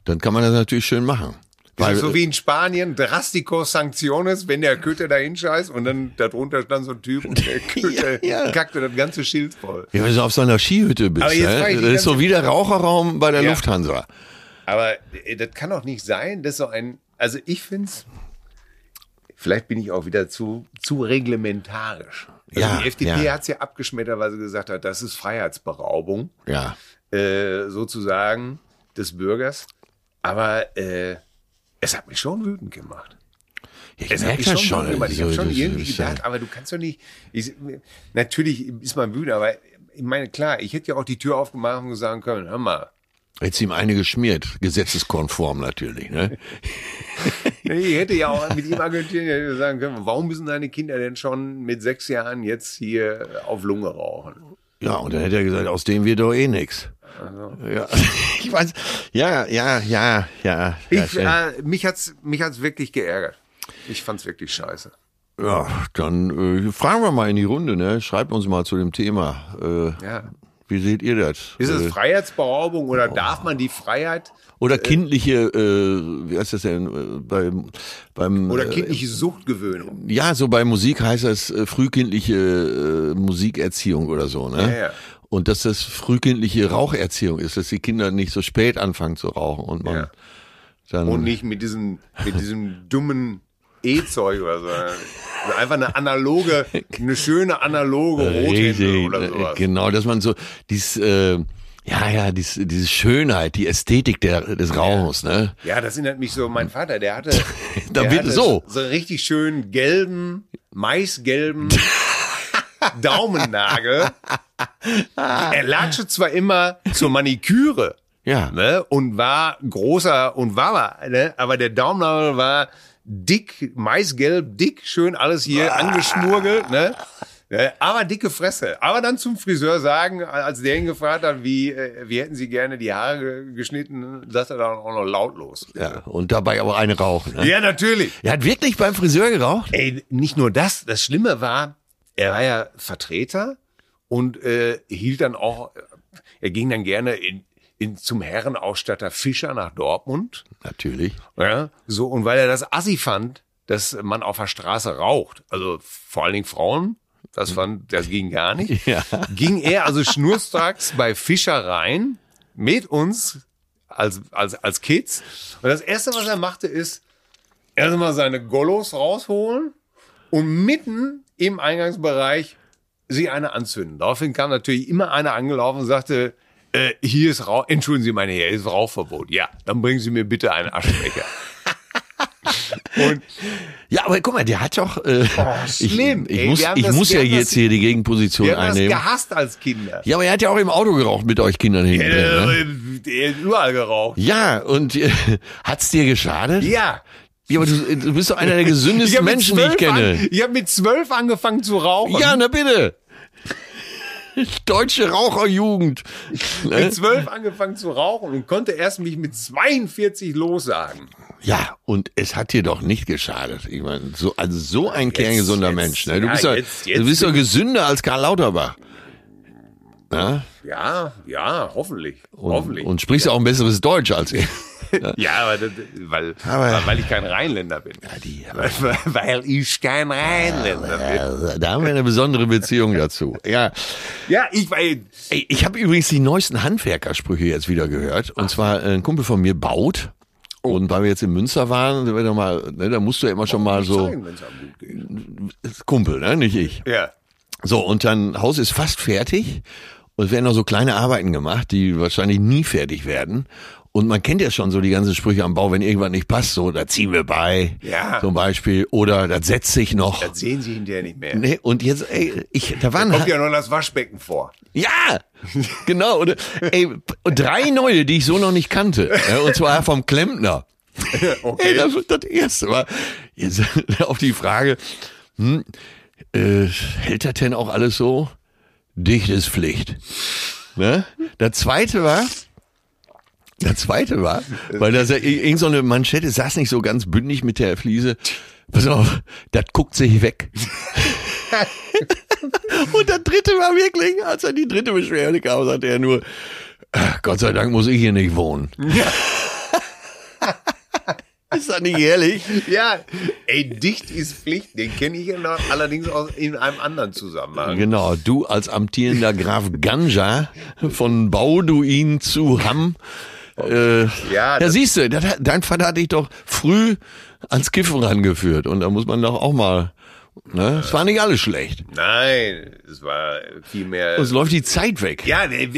Dann kann man das natürlich schön machen. Weil, so wie in Spanien, Drastico Sancciones, wenn der Köter da hinscheißt und dann darunter stand so ein Typ und der Köter Ja, ja. kackte das ganze Schild voll. ja, wenn du auf so einer Skihütte bist, ne? das ist so wie der Raucherraum bei der Ja. Lufthansa. Aber äh, das kann doch nicht sein, dass so ein, also ich find's, vielleicht bin ich auch wieder zu, zu reglementarisch. Also Ja, die FDP ja. hat's ja abgeschmettert, weil sie gesagt hat, das ist Freiheitsberaubung, Ja. äh, sozusagen, des Bürgers. Aber äh, es hat mich schon wütend gemacht. Ich Es merke das schon schon. wütend gemacht. Ich habe schon irgendwie ja- gedacht, aber du kannst doch nicht. Ich, natürlich ist man wütend, aber ich meine, klar, ich hätte ja auch die Tür aufgemacht und sagen können, hör mal, Jetzt ihm eine geschmiert, gesetzeskonform natürlich. Ne? Ich hätte ja auch mit ihm argumentieren, hätte sagen können, warum müssen deine Kinder denn schon mit sechs Jahren jetzt hier auf Lunge rauchen? Ja, und dann hätte er gesagt, aus dem wird doch eh nix. Ja, ich weiß. Ja, ja, ja, ja. Ich, ja, äh, mich hat's, mich hat's wirklich geärgert. Ich fand's wirklich scheiße. ja dann äh, fragen wir mal in die Runde, ne? Schreibt uns mal zu dem Thema. Äh, Ja. Wie seht ihr das? Ist es Äh, Freiheitsberaubung oder darf man die Freiheit oder kindliche, äh, wie heißt das denn, äh, beim, beim oder äh, kindliche Suchtgewöhnung? Ja, so bei Musik heißt das äh, frühkindliche äh, Musikerziehung oder so, ne? Ja, ja. Und dass das frühkindliche Raucherziehung ist, dass die Kinder nicht so spät anfangen zu rauchen und man Ja. dann Und nicht mit diesem, mit diesem dummen E-Zeug oder so. Also Einfach eine analoge, eine schöne analoge Richtig, oder äh, sowas. genau, dass man so dies äh, ja, ja, dies, diese Schönheit, die Ästhetik der, des Rauchens, ne? Ja, das erinnert mich so, mein Vater, der hatte, der hatte so. so richtig schön gelben, maisgelben Daumennagel. Er latschte zwar immer zur Maniküre, Ja. ne, und war großer und war, ne, aber der Daumennagel war dick, maisgelb, dick, schön alles hier angeschmurgelt, ne. Ja, Aber dicke Fresse. Aber dann zum Friseur sagen, als der ihn gefragt hat, wie, äh, wie hätten Sie gerne die Haare ge- geschnitten, sagt er dann auch noch lautlos. Ja, und dabei aber eine rauchen. Ne? Ja, natürlich. Er hat wirklich beim Friseur geraucht? Ey, nicht nur das. Das Schlimme war, er war ja Vertreter und äh, hielt dann auch, er ging dann gerne in, in zum Herrenausstatter Fischer nach Dortmund. Natürlich. Ja, so, und weil er das assi fand, dass man auf der Straße raucht, also vor allen Dingen Frauen, das fand, das ging gar nicht, Ja. ging er also schnurstracks bei Fischer rein mit uns als, als, als Kids. Und das erste, was er machte, ist erstmal seine Gollos rausholen und mitten im Eingangsbereich sie eine anzünden. Daraufhin kam natürlich immer einer angelaufen und sagte, äh, hier ist Rauch, entschuldigen Sie meine Herren, hier ist Rauchverbot. Ja, dann bringen Sie mir bitte einen Aschenbecher. und Ja, aber guck mal, der hat doch. Äh, schlimm, Ich, ich ey, muss, ich das- muss ja jetzt das- hier die Gegenposition wir haben das einnehmen. gehasst als Kinder. Ja, aber er hat ja auch im Auto geraucht mit euch Kindern hinten. Ne? Äh, äh, überall geraucht. Ja, und äh, hat's dir geschadet? Ja. Ja, aber du, du bist doch einer der gesündesten Menschen, die ich kenne. An, ich habe mit zwölf angefangen zu rauchen. Ja, na bitte. Deutsche Raucherjugend. Mit zwölf angefangen zu rauchen und konnte erst mich mit 42 lossagen. Ja, und es hat dir doch nicht geschadet. Ich meine, so, also so ein kerngesunder jetzt, Mensch. Ne? Du ja, bist doch, jetzt- du bist doch gesünder als Karl Lauterbach. Ja? Ja, ja, hoffentlich. Und, hoffentlich. und sprichst auch ein besseres Deutsch als er. ja, aber das, weil, Aber- weil ich kein Rheinländer bin. die- weil, weil ich kein Rheinländer bin. Da haben wir eine besondere Beziehung dazu. Ja, Ja, ich weil Ey, ich habe übrigens die neuesten Handwerkersprüche jetzt wieder gehört. Und zwar äh, ein Kumpel von mir baut. Und weil wir jetzt in Münster waren, da, wir mal, ne, da musst du ja immer schon mal so geht. Kumpel, ne, nicht ich. Ja. So und dann Haus ist fast fertig und es werden noch so kleine Arbeiten gemacht, die wahrscheinlich nie fertig werden. Und man kennt ja schon so die ganzen Sprüche am Bau, wenn irgendwas nicht passt, so da ziehen wir bei, Ja. zum Beispiel, oder das setzt sich noch. Das sehen Sie hinterher nicht mehr. Nee, und jetzt, ey, ich, da waren Kommt ja noch das Waschbecken vor. Ja, genau. Und, ey, drei neue, die ich so noch nicht kannte. Und zwar vom Klempner. Okay. Ey, das, das erste war jetzt auf die Frage, hm, äh, hält das denn auch alles so? Dicht ist Pflicht. Ne? Der zweite war, der zweite war, weil das ja irgend so eine Manschette saß nicht so ganz bündig mit der Fliese. Pass auf, das guckt sich weg. Und der dritte war wirklich, als er die dritte Beschwerde kam, sagte er nur, "Ach, Gott sei Dank muss ich hier nicht wohnen. Ist das nicht ehrlich? Ja, ey, dicht ist Pflicht. Den kenne ich ja noch, allerdings aus, in einem anderen Zusammenhang. Genau, du als amtierender Graf Ganja von Bauduin zu Hamm. Äh, Ja, ja, siehst du, dein Vater hat dich doch früh ans Kiffen rangeführt. Und da muss man doch auch mal, ne? Es war nicht alles schlecht. Nein, es war viel mehr. Und es läuft die Zeit weg. Ja, ey,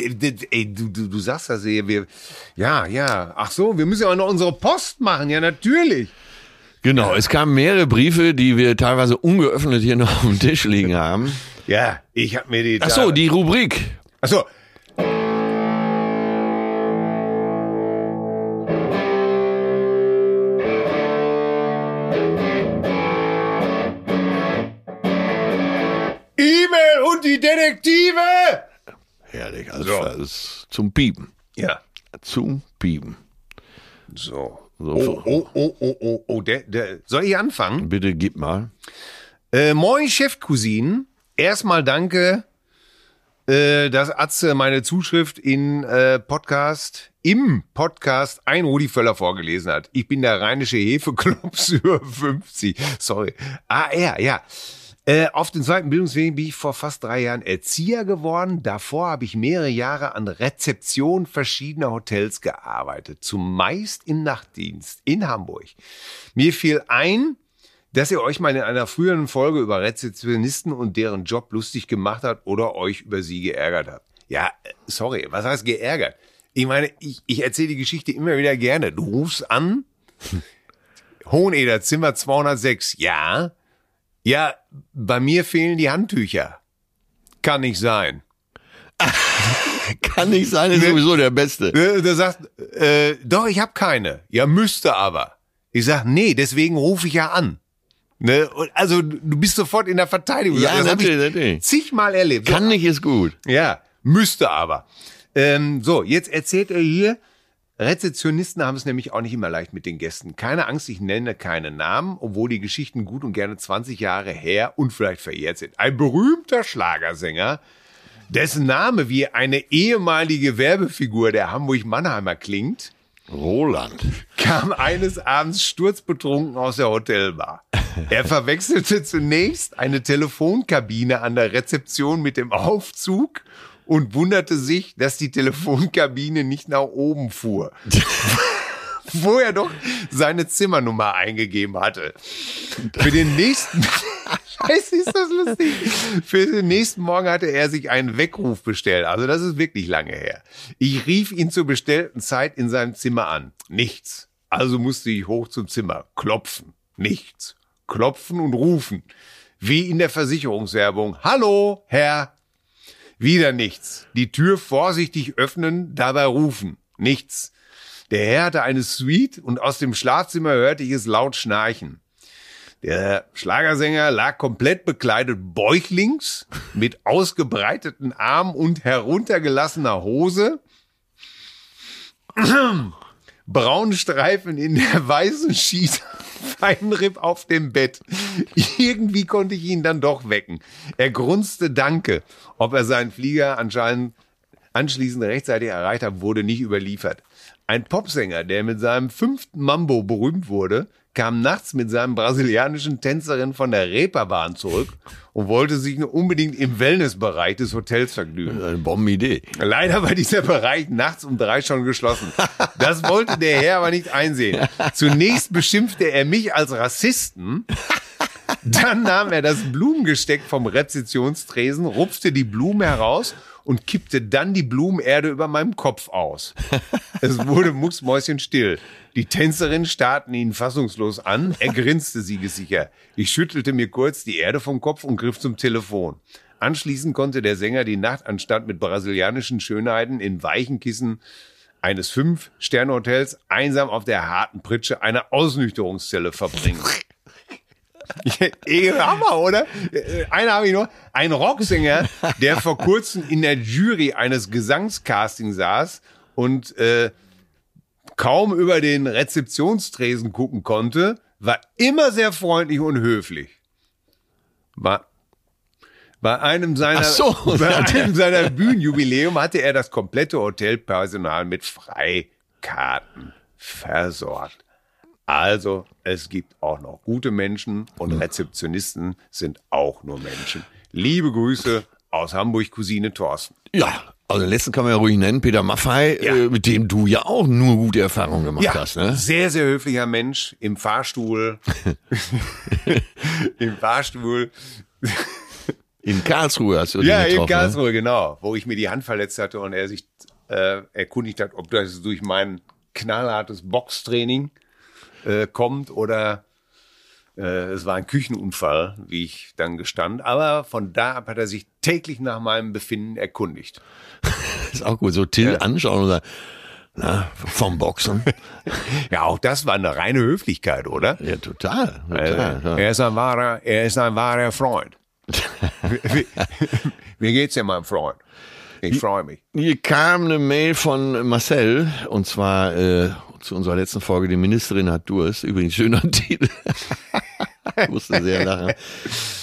ey, du, du, du sagst das hier, wir, ja, ja, ach so, wir müssen ja auch noch unsere Post machen, ja, natürlich. Genau, es kamen mehrere Briefe, die wir teilweise ungeöffnet hier noch auf dem Tisch liegen haben. Ja, ich hab mir die. Ach so, die Rubrik. Ach so. Detektive! Herrlich, also So. das ist zum Piepen. Ja. Zum Piepen. So. So, Oh, oh, oh, oh, oh, oh, der, der, soll ich anfangen? Bitte gib mal. Äh, moin, Chefcousinen. Erstmal danke, äh, dass Atze meine Zuschrift in äh, Podcast, im Podcast ein Rudi Völler vorgelesen hat. Ich bin der rheinische Hefeklops über 50. Sorry. Ah, er, ja. Äh, auf den zweiten Bildungsweg bin ich vor fast drei Jahren Erzieher geworden. Davor habe ich mehrere Jahre an Rezeption verschiedener Hotels gearbeitet, zumeist im Nachtdienst in Hamburg. Mir fiel ein, dass ihr euch mal in einer früheren Folge über Rezeptionisten und deren Job lustig gemacht habt oder euch über sie geärgert habt. Ja, sorry, was heißt geärgert? Ich meine, ich, ich erzähle die Geschichte immer wieder gerne. Du rufst an, Hoheneder, Zimmer 206, ja. Ja, bei mir fehlen die Handtücher. Kann nicht sein. Kann nicht sein, ist sowieso der Beste. Äh, Der sagt, äh, doch, ich habe keine. Ja, müsste aber. Ich sag, nee, deswegen rufe ich ja an. Ne? Also du bist sofort in der Verteidigung. Ja, das hab natürlich, ich natürlich. zigmal erlebt. Kann nicht ist gut. Ja, müsste aber. Ähm, so, jetzt erzählt er hier, Rezeptionisten haben es nämlich auch nicht immer leicht mit den Gästen. Keine Angst, ich nenne keine Namen, obwohl die Geschichten gut und gerne 20 Jahre her und vielleicht verjährt sind. Ein berühmter Schlagersänger, dessen Name wie eine ehemalige Werbefigur der Hamburg-Mannheimer klingt, Roland. kam eines Abends sturzbetrunken aus der Hotelbar. Er verwechselte zunächst eine Telefonkabine an der Rezeption mit dem Aufzug und wunderte sich, dass die Telefonkabine nicht nach oben fuhr. Wo er doch seine Zimmernummer eingegeben hatte. Für den nächsten, Scheiße, ist das lustig. Für den nächsten Morgen hatte er sich einen Weckruf bestellt. Also das ist wirklich lange her. Ich rief ihn zur bestellten Zeit in seinem Zimmer an. Nichts. Also musste ich hoch zum Zimmer. Klopfen. Nichts. Klopfen und rufen. Wie in der Versicherungswerbung. Hallo, Herr. Wieder nichts. Die Tür vorsichtig öffnen, dabei rufen. Nichts. Der Herr hatte eine Suite und aus dem Schlafzimmer hörte ich es laut schnarchen. Der Schlagersänger lag komplett bekleidet bäuchlings mit ausgebreiteten Armen und heruntergelassener Hose. Braune Streifen in der weißen Schiene, Feinripp auf dem Bett. Irgendwie konnte ich ihn dann doch wecken. Er grunzte Danke. Ob er seinen Flieger anscheinend anschließend rechtzeitig erreicht hat, wurde nicht überliefert. Ein Popsänger, der mit seinem fünften Mambo berühmt wurde, kam nachts mit seinem brasilianischen Tänzerin von der Reeperbahn zurück und wollte sich nur unbedingt im Wellnessbereich des Hotels vergnügen. Eine Bombenidee. Leider war dieser Bereich nachts um drei schon geschlossen. Das wollte der Herr aber nicht einsehen. Zunächst beschimpfte er mich als Rassisten. Dann nahm er das Blumengesteck vom Rezeptionstresen, rupfte die Blume heraus und kippte dann die Blumenerde über meinem Kopf aus. Es wurde mucksmäuschenstill. Die Tänzerinnen starrten ihn fassungslos an. Er grinste siegessicher. Ich schüttelte mir kurz die Erde vom Kopf und griff zum Telefon. Anschließend konnte der Sänger die Nacht anstatt mit brasilianischen Schönheiten in weichen Kissen eines Fünf-Sterne-Hotels einsam auf der harten Pritsche einer Ausnüchterungszelle verbringen. Hammer, oder? Äh, Einer habe ich noch. Ein Rocksänger, der vor kurzem in der Jury eines Gesangscastings saß und äh, kaum über den Rezeptionstresen gucken konnte, war immer sehr freundlich und höflich. War bei einem seiner, so, bei einem seiner Bühnenjubiläum hatte er das komplette Hotelpersonal mit Freikarten versorgt. Also, es gibt auch noch gute Menschen und Rezeptionisten sind auch nur Menschen. Liebe Grüße aus Hamburg, Cousine Thorsten. Ja, also den letzten kann man ja ruhig nennen, Peter Maffei, Ja. äh, mit dem du ja auch nur gute Erfahrungen gemacht hast. Ne? sehr, sehr höflicher Mensch im Fahrstuhl. Im Fahrstuhl. In Karlsruhe hast du Ja, getroffen. in Karlsruhe, genau. Wo ich mir die Hand verletzt hatte und er sich äh, erkundigt hat, ob das durch mein knallhartes Boxtraining äh, kommt oder äh, es war ein Küchenunfall, wie ich dann gestand. Aber von da ab hat er sich täglich nach meinem Befinden erkundigt. Ist auch gut. So Till Ja. anschauen sagen, na, vom Boxen. Ja, auch das war eine reine Höflichkeit, oder? ja, total. total Also, er ist ein wahrer, er ist ein wahrer Freund. wie, wie, wie geht's dir, mein Freund? Ich freue mich. Hier kam eine Mail von Marcel und zwar äh, zu unserer letzten Folge, die Ministerin hat Durst. Übrigens schöner Titel. ich musste sehr lachen.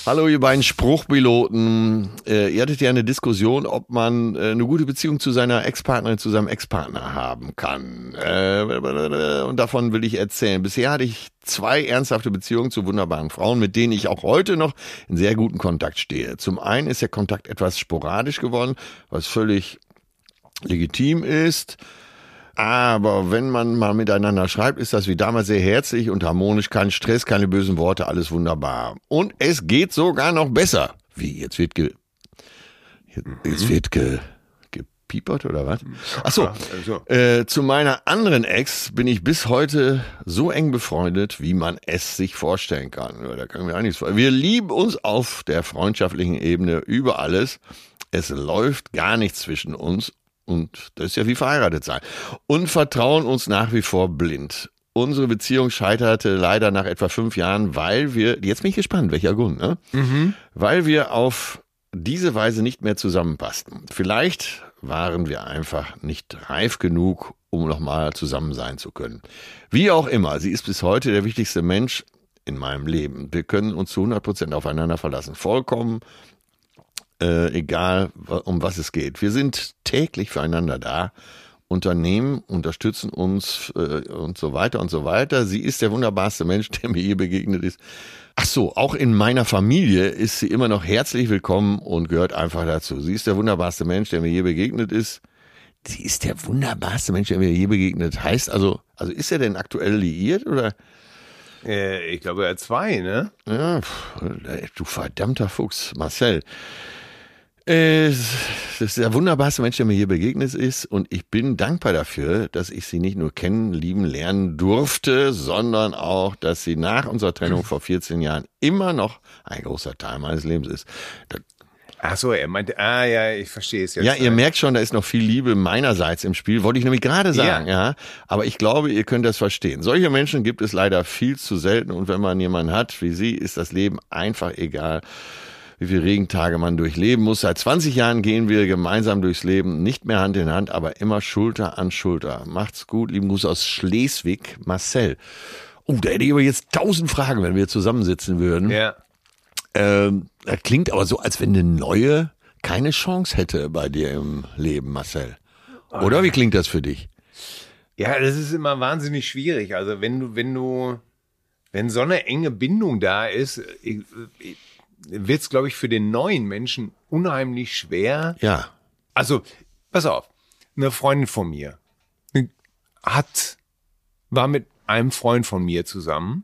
Hallo, ihr beiden Spruchpiloten. Äh, ihr hattet ja eine Diskussion, ob man äh, eine gute Beziehung zu seiner Ex-Partnerin, zu seinem Ex-Partner haben kann. Äh, und davon will ich erzählen. Bisher hatte ich zwei ernsthafte Beziehungen zu wunderbaren Frauen, mit denen ich auch heute noch in sehr guten Kontakt stehe. Zum einen ist der Kontakt etwas sporadisch geworden, was völlig legitim ist. Aber wenn man mal miteinander schreibt, ist das wie damals sehr herzlich und harmonisch, kein Stress, keine bösen Worte, alles wunderbar. Und es geht sogar noch besser. Wie, jetzt wird ge, jetzt wird ge, gepiepert oder was? Ach so, Also, äh, zu meiner anderen Ex bin ich bis heute so eng befreundet, wie man es sich vorstellen kann. Da mir auch nichts vor. Wir lieben uns auf der freundschaftlichen Ebene über alles. Es läuft gar nichts zwischen uns und das ist ja wie verheiratet sein. Und vertrauen uns nach wie vor blind. Unsere Beziehung scheiterte leider nach etwa fünf Jahren, weil wir, jetzt bin ich gespannt, welcher Grund, ne? Weil wir auf diese Weise nicht mehr zusammenpassten. Vielleicht waren wir einfach nicht reif genug, um nochmal zusammen sein zu können. Wie auch immer, sie ist bis heute der wichtigste Mensch in meinem Leben. Wir können uns zu 100 Prozent aufeinander verlassen. Vollkommen äh, egal um was es geht. Wir sind täglich füreinander da, Unternehmen unterstützen uns äh, und so weiter und so weiter. Sie ist der wunderbarste Mensch, der mir je begegnet ist. Ach so, auch in meiner Familie ist sie immer noch herzlich willkommen und gehört einfach dazu. Sie ist der wunderbarste Mensch, der mir je begegnet ist. Sie ist der wunderbarste Mensch, der mir je begegnet. Heißt also, also ist er denn aktuell liiert oder? äh, ich glaube, er hat zwei, ne? Ja, pff, du verdammter Fuchs, Marcel. Das ist der wunderbarste Mensch, der mir hier begegnet ist. Und ich bin dankbar dafür, dass ich sie nicht nur kennen, lieben, lernen durfte, sondern auch, dass sie nach unserer Trennung vor 14 Jahren immer noch ein großer Teil meines Lebens ist. Ach so, er meinte, ah ja, ich verstehe es jetzt. ja, ihr merkt schon, da ist noch viel Liebe meinerseits im Spiel. Wollte ich nämlich gerade sagen, ja. Aber ich glaube, ihr könnt das verstehen. Solche Menschen gibt es leider viel zu selten. Und wenn man jemanden hat wie sie, ist das Leben einfach egal, wie viele Regentage man durchleben muss. Seit 20 Jahren gehen wir gemeinsam durchs Leben, nicht mehr Hand in Hand, aber immer Schulter an Schulter. Macht's gut. Lieben Gruß aus Schleswig, Marcel. Oh, da hätte ich aber jetzt tausend Fragen, wenn wir zusammensitzen würden. Ja. Ähm, das klingt aber so, als wenn eine neue keine Chance hätte bei dir im Leben, Marcel. Oder wie klingt das für dich? Ja, das ist immer wahnsinnig schwierig. Also wenn du, wenn du, wenn so eine enge Bindung da ist, wird es, glaube ich, für den neuen Menschen unheimlich schwer. Ja, Also, pass auf, eine Freundin von mir hat, war mit einem Freund von mir zusammen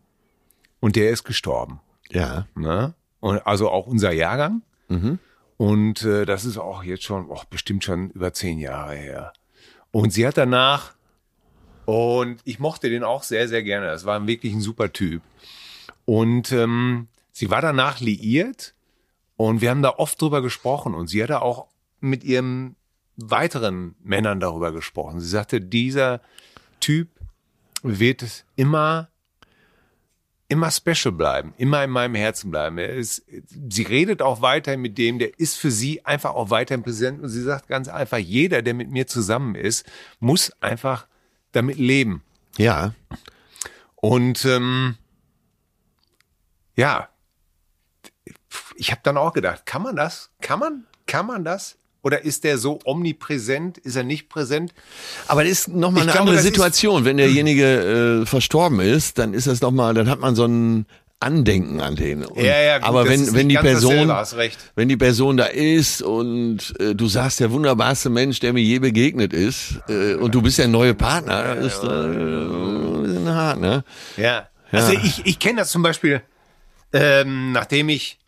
und der ist gestorben. ja, Ne? Und also auch unser Jahrgang. Und äh, das ist auch jetzt schon, oh, bestimmt schon über zehn Jahre her. Und sie hat danach, und ich mochte den auch sehr, sehr gerne. Das war wirklich ein super Typ. Und ähm, sie war danach liiert und wir haben da oft drüber gesprochen. Und sie hatte auch mit ihren weiteren Männern darüber gesprochen. Sie sagte, dieser Typ wird immer immer special bleiben, immer in meinem Herzen bleiben. Er ist, sie redet auch weiterhin mit dem, der ist für sie einfach auch weiterhin präsent und sie sagt ganz einfach, jeder, der mit mir zusammen ist, muss einfach damit leben. ja. Und ähm, ja, ich habe dann auch gedacht, kann man das? Kann man? Kann man das? Oder ist der so omnipräsent? Ist er nicht präsent? Aber das ist nochmal eine glaube, andere Situation. Wenn derjenige äh, verstorben ist, dann ist das nochmal, dann hat man so ein Andenken an den. Und, Ja, ja, gut, aber wenn, wenn die Person, wenn die Person da ist und äh, du sagst, der wunderbarste Mensch, der mir je begegnet ist, äh, und du bist der neue Partner, ist äh, ein bisschen hart, ne? Ja. Also ich, ich kenne das zum Beispiel, ähm, nachdem ich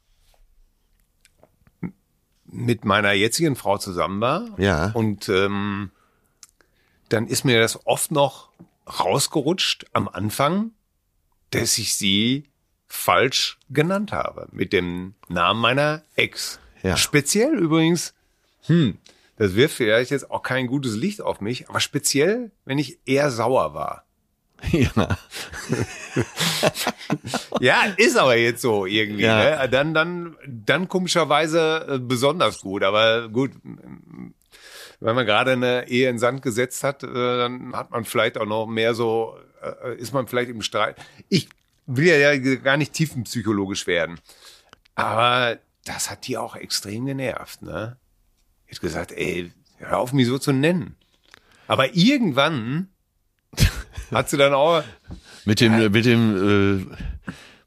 mit meiner jetzigen Frau zusammen war. Ja. Und ähm, dann ist mir das oft noch rausgerutscht am Anfang, dass ich sie falsch genannt habe mit dem Namen meiner Ex. Ja. Speziell übrigens, hm, das wirft vielleicht jetzt auch kein gutes Licht auf mich, aber speziell, wenn ich eher sauer war. Ja. Ja, ist aber jetzt so irgendwie. Ja. Ne? Dann, dann, dann komischerweise äh, besonders gut. Aber gut, wenn man gerade eine Ehe in Sand gesetzt hat, äh, dann hat man vielleicht auch noch mehr so, äh, ist man vielleicht im Streit. Ich will ja gar nicht tiefenpsychologisch werden. Aber das hat die auch extrem genervt, ne? Ich hab gesagt, ey, hör auf, mich so zu nennen. Aber irgendwann hat sie dann auch. Mit dem, mit dem, äh,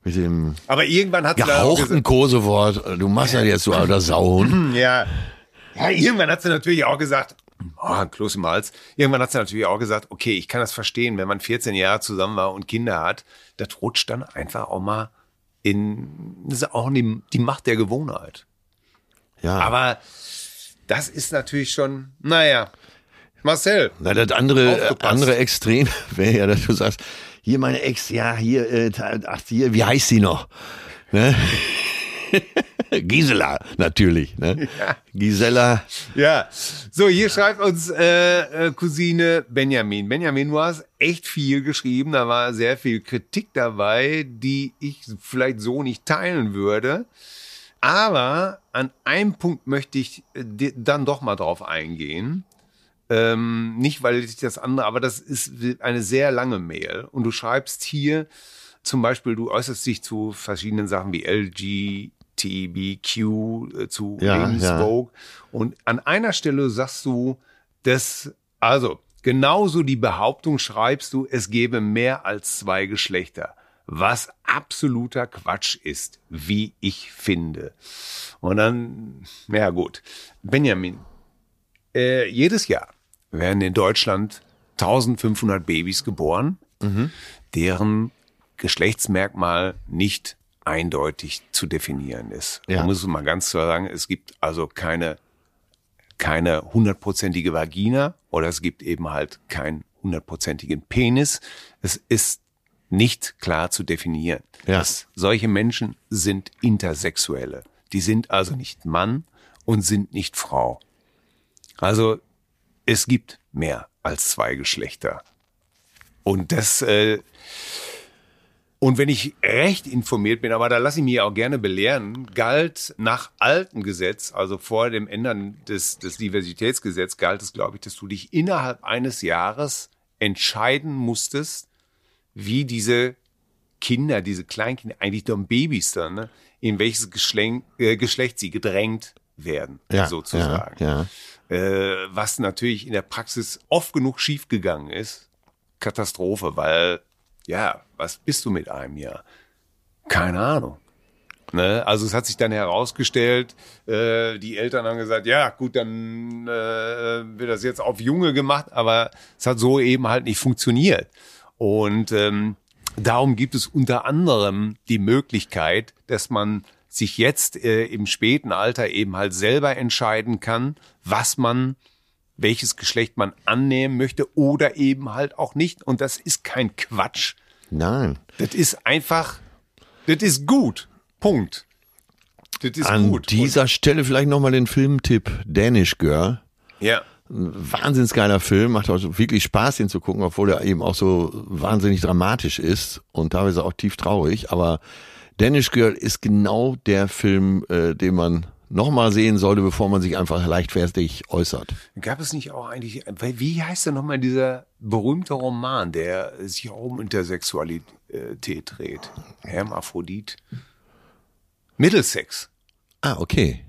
mit dem Aber irgendwann hat sie dann auch gehauchten Kosewort, du machst das jetzt, du alter Sauhund. Ja. Ja, irgendwann hat sie natürlich auch gesagt, oh, Kloß im Hals. Irgendwann hat sie natürlich auch gesagt, okay, ich kann das verstehen, wenn man 14 Jahre zusammen war und Kinder hat, das rutscht dann einfach auch mal in, das ist auch die, die Macht der Gewohnheit. Ja. Aber das ist natürlich schon, naja. Marcel. Na, das andere, Aufgepasst. andere Extrem wäre ja, dass du sagst, hier meine Ex, ja, hier, äh, ach, hier, wie heißt sie noch? Ne? Gisela, natürlich. Ne? Gisela, Ja, so hier schreibt uns äh, äh, Cousine Benjamin. Benjamin, du hast echt viel geschrieben, da war sehr viel Kritik dabei, die ich vielleicht so nicht teilen würde. Aber an einem Punkt möchte ich äh, dann doch mal drauf eingehen. Ähm, nicht, weil ich das andere, aber das ist eine sehr lange Mail. Und du schreibst hier zum Beispiel, du äußerst dich zu verschiedenen Sachen wie LGTBQ, äh, zu Ja, Ladies ja. Und an einer Stelle sagst du, dass, also, genauso die Behauptung schreibst du, es gäbe mehr als zwei Geschlechter. Was absoluter Quatsch ist, wie ich finde. Und dann, ja gut. Benjamin, äh, jedes Jahr werden in Deutschland 1500 Babys geboren, deren Geschlechtsmerkmal nicht eindeutig zu definieren ist. Ja. Man muss es mal ganz klar sagen, es gibt also keine keine hundertprozentige Vagina oder es gibt eben halt keinen hundertprozentigen Penis. Es ist nicht klar zu definieren. Ja. Das, solche Menschen sind Intersexuelle. Die sind also nicht Mann und sind nicht Frau. Also es gibt mehr als zwei Geschlechter. Und das, äh, und wenn ich recht informiert bin, aber da lasse ich mich auch gerne belehren, galt nach altem Gesetz, also vor dem Ändern des, des Diversitätsgesetzes, galt es, glaube ich, dass du dich innerhalb eines Jahres entscheiden musstest, wie diese Kinder, diese Kleinkinder, eigentlich doch Babys dann, ne, in welches Geschlecht, äh, Geschlecht sie gedrängt werden, ja, sozusagen Ja, ja. Äh, was natürlich in der Praxis oft genug schiefgegangen ist. Katastrophe, weil, ja, was bist du mit einem Jahr? Keine Ahnung. Ne? Also es hat sich dann herausgestellt, äh, die Eltern haben gesagt, ja gut, dann äh, wird das jetzt auf Junge gemacht, aber es hat so eben halt nicht funktioniert. Und ähm, darum gibt es unter anderem die Möglichkeit, dass man sich jetzt äh, im späten Alter eben halt selber entscheiden kann, was man, welches Geschlecht man annehmen möchte oder eben halt auch nicht. Und das ist kein Quatsch. Nein. Das ist einfach, das ist gut. Punkt. Das ist An gut. dieser Stelle vielleicht nochmal den Filmtipp Danish Girl. Und, ja. Wahnsinns geiler Film, macht auch wirklich Spaß, ihn zu gucken, obwohl er eben auch so wahnsinnig dramatisch ist und teilweise auch tief traurig. Aber Danish Girl ist genau der Film, äh, den man nochmal sehen sollte, bevor man sich einfach leichtfertig äußert. Gab es nicht auch eigentlich, wie heißt denn nochmal dieser berühmte Roman, der sich auch um Intersexualität dreht? Hermaphrodit. Middlesex. Ah, okay.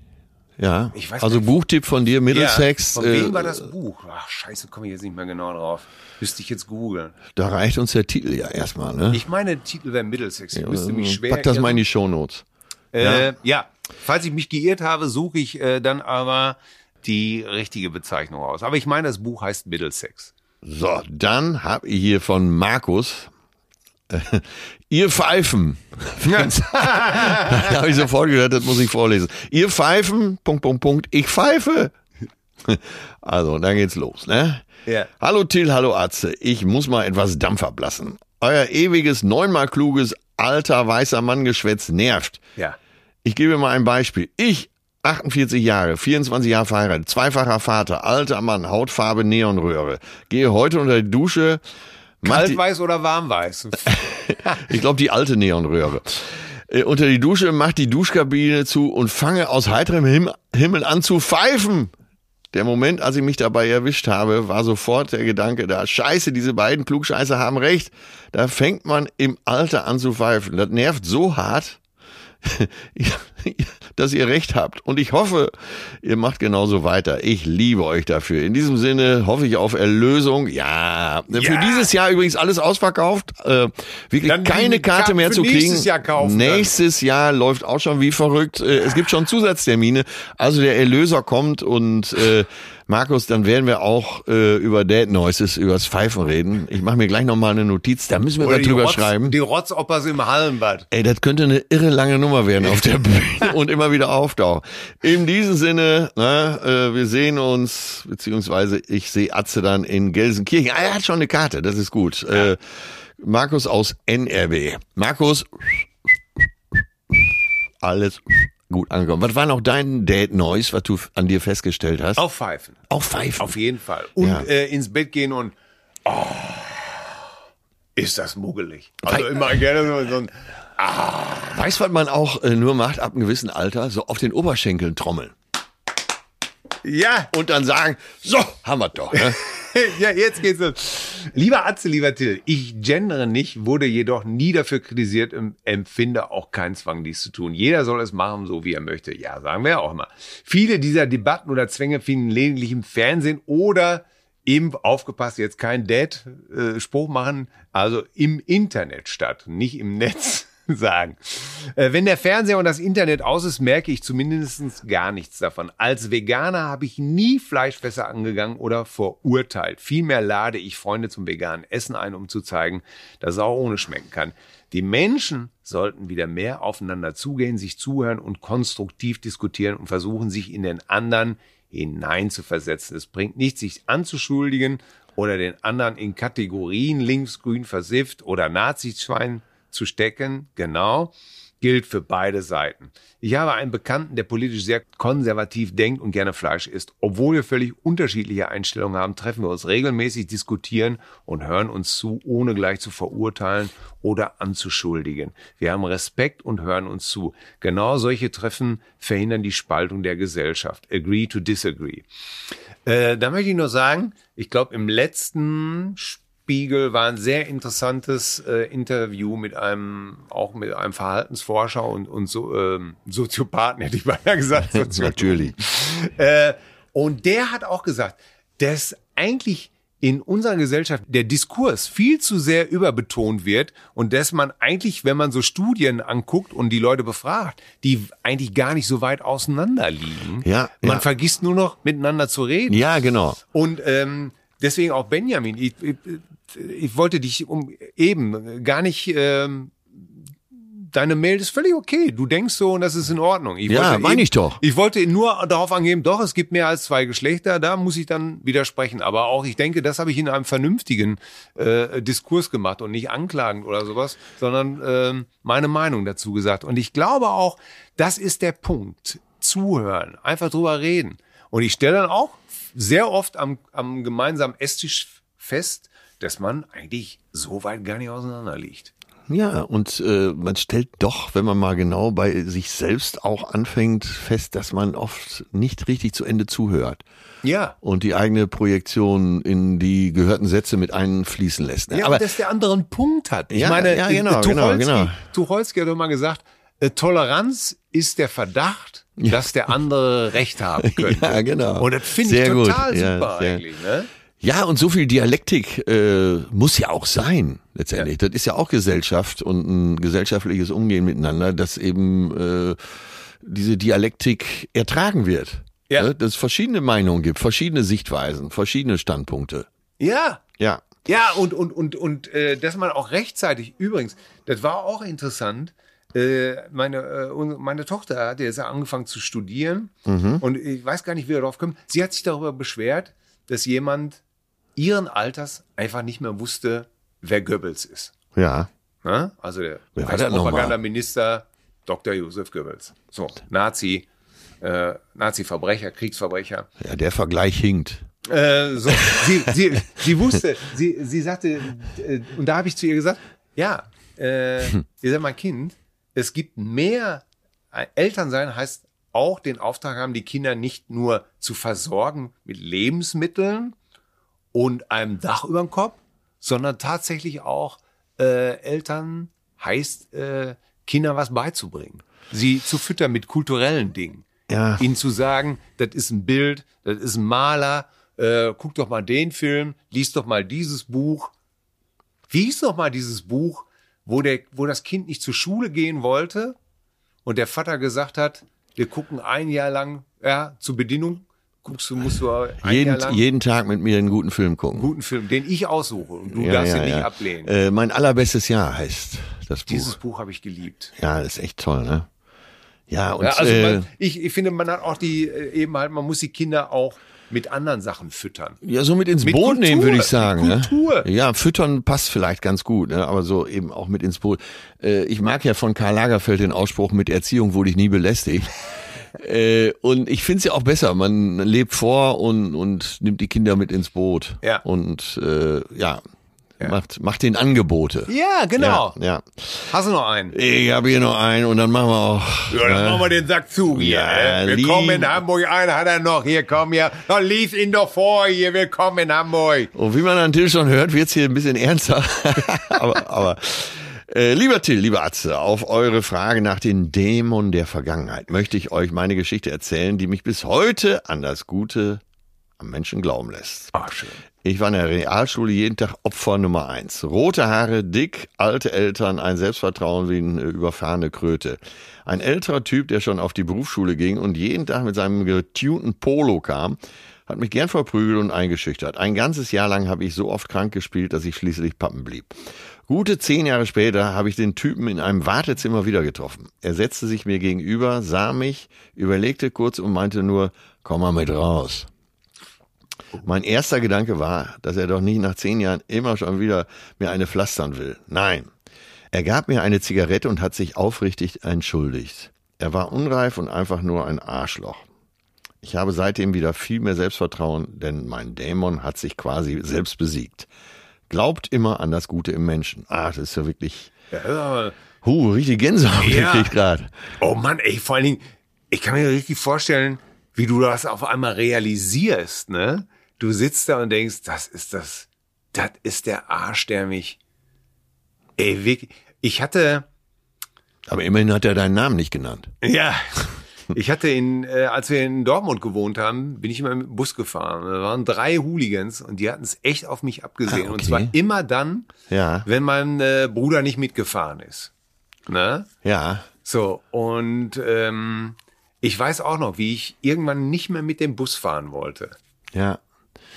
Ja, Ich weiß also nicht. Buchtipp von dir, Middlesex. Ja, von wem äh, war das Buch? Ach, scheiße, komme ich jetzt nicht mehr genau drauf. Müsste ich jetzt googeln. Da reicht uns der Titel ja erstmal, ne? Ich meine, der Titel wäre Middlesex. Ich müsste mich schwer Pack das mal in die Shownotes. Äh, ja. falls ich mich geirrt habe, suche ich äh, dann aber die richtige Bezeichnung aus. Aber ich meine, das Buch heißt Middlesex. So, dann habe ich hier von Markus. Ihr Pfeifen. da habe ich sofort gehört, das muss ich vorlesen. Ihr Pfeifen, Punkt, Punkt, Punkt, ich pfeife. Also, dann geht's los, ne? Ja. Hallo Till, hallo Atze. Ich muss mal etwas Dampf ablassen. Euer ewiges, neunmal kluges, alter, weißer Mann-Geschwätz nervt. Ja. Ich gebe mal ein Beispiel. Ich, 48 Jahre, 24 Jahre verheiratet, zweifacher Vater, alter Mann, Hautfarbe Neonröhre, gehe heute unter die Dusche, Kaltweiß oder warmweiß? ich glaube die alte Neonröhre, äh, unter die Dusche, mach die Duschkabine zu und fange aus heiterem Him Himmel an zu pfeifen. Der Moment, als ich mich dabei erwischt habe, war sofort der Gedanke da, scheiße, diese beiden Klugscheiße haben recht. Da fängt man im Alter an zu pfeifen. Das nervt so hart, dass ihr recht habt. Und ich hoffe, ihr macht genauso weiter. Ich liebe euch dafür. In diesem Sinne hoffe ich auf Erlösung. Ja, für Ja. dieses Jahr übrigens alles ausverkauft. Äh, wirklich Dann keine Karte mehr für zu kriegen. nächstes Jahr kaufen dann. Nächstes Jahr läuft auch schon wie verrückt. Äh, es gibt schon Zusatztermine. Also der Erlöser kommt und äh, Markus, dann werden wir auch äh, über Dead Noises, übers Pfeifen reden. Ich mache mir gleich nochmal eine Notiz, da müssen wir Oder drüber Rotz, schreiben. die Rotzoppers im Hallenbad. Ey, das könnte eine irre lange Nummer werden auf der Bühne und immer wieder auftauchen. In diesem Sinne, ne, äh, wir sehen uns, beziehungsweise ich sehe Atze dann in Gelsenkirchen. Ah, er hat schon eine Karte, das ist gut. Äh, Markus aus NRW. Markus, alles gut angekommen. Was war noch dein Date Noise, was du an dir festgestellt hast? Auf Pfeifen. Auch Pfeifen. Auf jeden Fall. Und Ja. äh, ins Bett gehen und oh, ist das muggelig. Also immer gerne so, ein Weißt du, was man auch äh, nur macht ab einem gewissen Alter? So auf den Oberschenkeln trommeln. Ja, Und dann sagen, so, haben wir doch. Ne? ja, jetzt geht's los. Lieber Atze, lieber Till, ich gendere nicht, wurde jedoch nie dafür kritisiert empfinde auch keinen Zwang, dies zu tun. Jeder soll es machen, so wie er möchte. Ja, sagen wir ja auch immer. Viele dieser Debatten oder Zwänge finden lediglich im Fernsehen oder eben aufgepasst, jetzt kein Dad-Spruch machen, also im Internet statt, nicht im Netz sagen. Äh, wenn der Fernseher und das Internet aus ist, merke ich zumindest gar nichts davon. Als Veganer habe ich nie Fleischfässer angegangen oder verurteilt. Vielmehr lade ich Freunde zum veganen Essen ein, um zu zeigen, dass es auch ohne schmecken kann. Die Menschen sollten wieder mehr aufeinander zugehen, sich zuhören und konstruktiv diskutieren und versuchen, sich in den anderen hineinzuversetzen. Es bringt nichts, sich anzuschuldigen oder den anderen in Kategorien links, grün, versifft oder Nazischwein zu stecken. Genau. Gilt für beide Seiten. Ich habe einen Bekannten, der politisch sehr konservativ denkt und gerne Fleisch isst. Obwohl wir völlig unterschiedliche Einstellungen haben, treffen wir uns regelmäßig, diskutieren und hören uns zu, ohne gleich zu verurteilen oder anzuschuldigen. Wir haben Respekt und hören uns zu. Genau solche Treffen verhindern die Spaltung der Gesellschaft. Agree to disagree. Äh, da möchte ich nur sagen, ich glaube, im letzten Spiegel war ein sehr interessantes äh, Interview mit einem, auch mit einem Verhaltensforscher und, und so, ähm, Soziopathen, hätte ich beinahe gesagt. Natürlich. Äh, und der hat auch gesagt, dass eigentlich in unserer Gesellschaft der Diskurs viel zu sehr überbetont wird und dass man eigentlich, wenn man so Studien anguckt und die Leute befragt, die eigentlich gar nicht so weit auseinander liegen. Ja, Man ja. vergisst nur noch miteinander zu reden. Ja, genau. Und ähm, deswegen auch Benjamin, ich, ich, ich wollte dich um eben gar nicht. Ähm, Deine Mail ist völlig okay. Du denkst so und das ist in Ordnung. Ich Ja, meine ich doch. Ich wollte nur darauf angeben, doch, es gibt mehr als zwei Geschlechter, da muss ich dann widersprechen. Aber auch, ich denke, das habe ich in einem vernünftigen äh, Diskurs gemacht und nicht anklagend oder sowas, sondern ähm, meine Meinung dazu gesagt. Und ich glaube auch, das ist der Punkt. Zuhören, einfach drüber reden. Und ich stelle dann auch sehr oft am, am gemeinsamen Esstisch fest, dass man eigentlich so weit gar nicht auseinander liegt. Ja, und äh, man stellt doch, wenn man mal genau bei sich selbst auch anfängt, fest, dass man oft nicht richtig zu Ende zuhört Ja. und die eigene Projektion in die gehörten Sätze mit einfließen lässt. Ne? Ja, Aber dass der andere einen Punkt hat. Ich Ja, meine, ja, genau, äh, Tucholsky, genau, genau. Tucholsky hat doch mal gesagt, äh, Toleranz ist der Verdacht, dass der andere Recht haben könnte. Ja, genau. Und das finde ich gut. total Ja, super sehr- eigentlich. Ne? Ja, und so viel Dialektik äh, muss ja auch sein, letztendlich. Das ist ja auch Gesellschaft und ein gesellschaftliches Umgehen miteinander, dass eben äh, diese Dialektik ertragen wird. Ja. Ne? Dass es verschiedene Meinungen gibt, verschiedene Sichtweisen, verschiedene Standpunkte. Ja. Ja. Ja, und, und, und, und äh, dass man auch rechtzeitig, übrigens, das war auch interessant, äh, meine, äh, meine Tochter hat jetzt angefangen zu studieren und ich weiß gar nicht, wie wir darauf kommen. Sie hat sich darüber beschwert, dass jemand ihren Alters einfach nicht mehr wusste, wer Goebbels ist. Ja. Ne? Also der? Propagandaminister Dr. Josef Goebbels. So, Nazi, äh, Nazi-Verbrecher, Kriegsverbrecher. Ja, der Vergleich hinkt. Äh, so, sie, sie, sie wusste, sie, sie sagte, äh, und da habe ich zu ihr gesagt, ja, äh, ihr seid mein Kind, es gibt mehr, äh, Eltern sein heißt auch den Auftrag haben, die Kinder nicht nur zu versorgen mit Lebensmitteln und einem Dach über dem Kopf, sondern tatsächlich auch äh, Eltern heißt, äh, Kindern was beizubringen. Sie zu füttern mit kulturellen Dingen. Ja. Ihnen zu sagen, das ist ein Bild, das ist ein Maler, äh, guck doch mal den Film, lies doch mal dieses Buch. Wie hieß doch mal dieses Buch, wo, der, wo das Kind nicht zur Schule gehen wollte und der Vater gesagt hat, wir gucken ein Jahr lang, ja, zur Bedienung, guckst du, musst du Jeden, jeden Tag mit mir einen guten Film gucken. guten Film, den ich aussuche und du Ja, darfst ja, ihn nicht ja. ablehnen. Äh, mein allerbestes Jahr heißt das Buch. Dieses Buch habe ich geliebt. Ja, das ist echt toll, ne? Ja, und Ja, also äh, man, ich, ich finde, man hat auch die, äh, eben halt, man muss die Kinder auch mit anderen Sachen füttern. ja, so mit ins Mit Boot Kultur, nehmen, würde ich mit sagen. Ne? Kultur. Ja, füttern passt vielleicht ganz gut, ne? aber so eben auch mit ins Boot. Äh, ich mag ja von Karl Lagerfeld den Ausspruch, mit Erziehung wurde ich nie belästigt. Äh, und ich finde es ja auch besser. Man lebt vor und, und nimmt die Kinder mit ins Boot. Ja. Und äh, ja, Macht, macht den Angebote. Ja, genau. Ja, ja. Hast du noch einen? Ich habe hier noch einen und dann machen wir auch. Ja, dann äh, machen wir den Sack zu hier. Ja, äh. lieb- Willkommen in Hamburg. Einen hat er noch. Hier, komm hier. Noch lies ihn doch vor hier. Willkommen in Hamburg. Und wie man an Till schon hört, wird's hier ein bisschen ernster. aber, aber äh, lieber Till, lieber Atze, auf eure Frage nach den Dämonen der Vergangenheit möchte ich euch meine Geschichte erzählen, die mich bis heute an das Gute am Menschen glauben lässt. Ah, schön. Ich war in der Realschule jeden Tag Opfer Nummer eins. Rote Haare, dick, alte Eltern, ein Selbstvertrauen wie eine überfahrene Kröte. Ein älterer Typ, der schon auf die Berufsschule ging und jeden Tag mit seinem getunten Polo kam, hat mich gern verprügelt und eingeschüchtert. Ein ganzes Jahr lang habe ich so oft krank gespielt, dass ich schließlich pappen blieb. Gute zehn Jahre später habe ich den Typen in einem Wartezimmer wieder getroffen. Er setzte sich mir gegenüber, sah mich, überlegte kurz und meinte nur, komm mal mit raus. Mein erster Gedanke war, dass er doch nicht nach zehn Jahren immer schon wieder mir eine pflastern will. Nein. Er gab mir eine Zigarette und hat sich aufrichtig entschuldigt. Er war unreif und einfach nur ein Arschloch. Ich habe seitdem wieder viel mehr Selbstvertrauen, denn mein Dämon hat sich quasi selbst besiegt. Glaubt immer an das Gute im Menschen. Ah, das ist ja wirklich, Ja, huh, richtig Gänsehaut Ja. krieg ich gerade. Oh Mann, ey, vor allen Dingen, ich kann mir richtig vorstellen, wie du das auf einmal realisierst, ne? Du sitzt da und denkst, das ist das, das ist der Arsch, der mich, ey, wirklich, ich hatte, Aber immerhin hat er deinen Namen nicht genannt. ja, ich hatte in, äh, als wir in Dortmund gewohnt haben, bin ich immer mit dem Bus gefahren. Da waren drei Hooligans und die hatten es echt auf mich abgesehen. Ah, Und okay. zwar immer dann, Ja. wenn mein äh, Bruder nicht mitgefahren ist. Ne? Ja. So, und ähm, ich weiß auch noch, wie ich irgendwann nicht mehr mit dem Bus fahren wollte. Ja.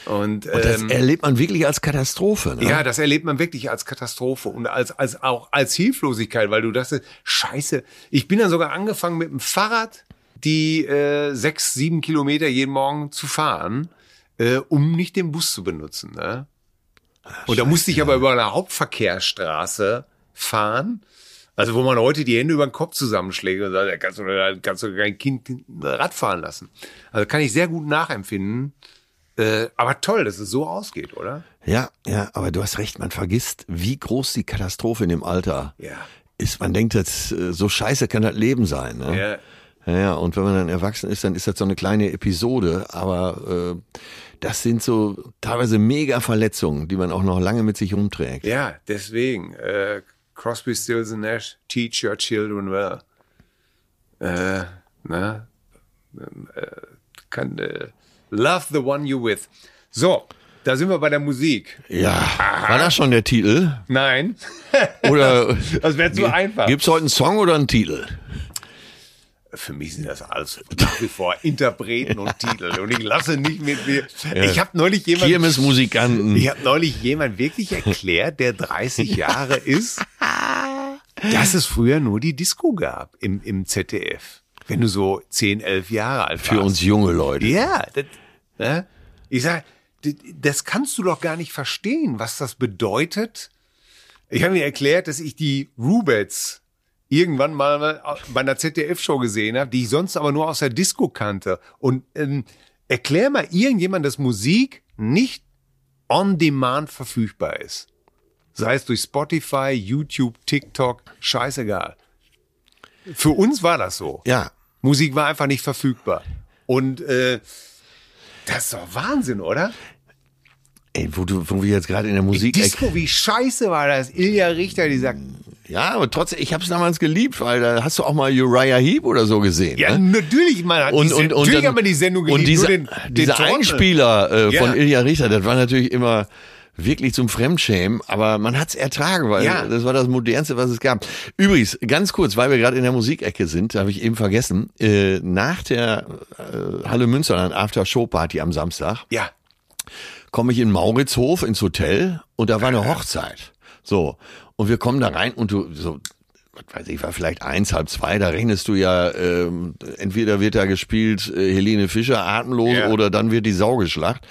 Und, Und das ähm, erlebt man wirklich als Katastrophe. Ne? ja, das erlebt man wirklich als Katastrophe und als, als auch als Hilflosigkeit, weil du dachtest, scheiße, ich bin dann sogar angefangen mit dem Fahrrad die äh, sechs, sieben Kilometer jeden Morgen zu fahren, äh, um nicht den Bus zu benutzen. Ne? Und da musste ich aber über eine Hauptverkehrsstraße fahren. Also wo man heute die Hände über den Kopf zusammenschlägt und sagt, da kannst du, kannst du kein Kind Rad fahren lassen. Also kann ich sehr gut nachempfinden. Äh, aber toll, dass es so ausgeht, oder? Ja, ja, aber du hast recht, man vergisst, wie groß die Katastrophe in dem Alter Ja. ist. Man denkt jetzt, äh, so scheiße kann das Leben sein. Ne? Ja. Ja, ja, und wenn man dann erwachsen ist, dann ist das so eine kleine Episode, aber äh, das sind so teilweise mega Verletzungen, die man auch noch lange mit sich rumträgt. Ja, deswegen. Äh, Crosby, Stills and Nash, teach your children well. Äh, ne? Äh, kann, äh, love the one you with. So, da sind wir bei der Musik. Ja, war das schon der Titel? Nein, Oder das wäre zu einfach. gibt's heute einen Song oder einen Titel? Für mich sind das alles nach wie vor Interpreten und Titel. Und ich lasse nicht mit mir. Ich habe neulich jemand. Kirmesmusikanten. Ich habe neulich jemand wirklich erklärt, der 30 Jahre ist, dass es früher nur die Disco gab im, im ZDF. Wenn du so 10, 11 Jahre alt warst. Für uns junge Leute. Ja, das, ne? ich sag, das, das kannst du doch gar nicht verstehen, was das bedeutet. Ich habe mir erklärt, dass ich die Rubets irgendwann mal bei einer ZDF-Show gesehen habe, die ich sonst aber nur aus der Disco kannte. Und ähm, erklär mal irgendjemand, dass Musik nicht on demand verfügbar ist. Sei es durch Spotify, YouTube, TikTok, scheißegal. Für uns war das so. Ja, Musik war einfach nicht verfügbar. Und äh, das ist doch Wahnsinn, oder? Ey, wo, du, wo wir jetzt gerade in der Musik... Disco, wie scheiße war das? Ilja Richter, dieser Ja, aber trotzdem, ich habe es damals geliebt, weil da hast du auch mal Uriah Heep oder so gesehen. Ja, ne? natürlich, man hat Und, die, und, und, natürlich dann, hat man die Sendung geliebt, und diese, den, den dieser Trottel. Einspieler äh, Ja. von Ilja Richter, das war natürlich immer wirklich zum Fremdschämen, aber man hat's ertragen, weil Ja. das war das modernste, was es gab. Übrigens, ganz kurz, weil wir gerade in der Musikecke sind, habe ich eben vergessen, äh, nach der äh, Halle Münsterland After Show Party am Samstag Ja, komme ich in Mauritzhof ins Hotel und da war eine Hochzeit. So. Und wir kommen da rein und du, so, was weiß ich, war vielleicht eins, halb zwei, da rechnest du ja, ähm, entweder wird da gespielt äh, Helene Fischer atemlos Ja. oder dann wird die Sau geschlacht.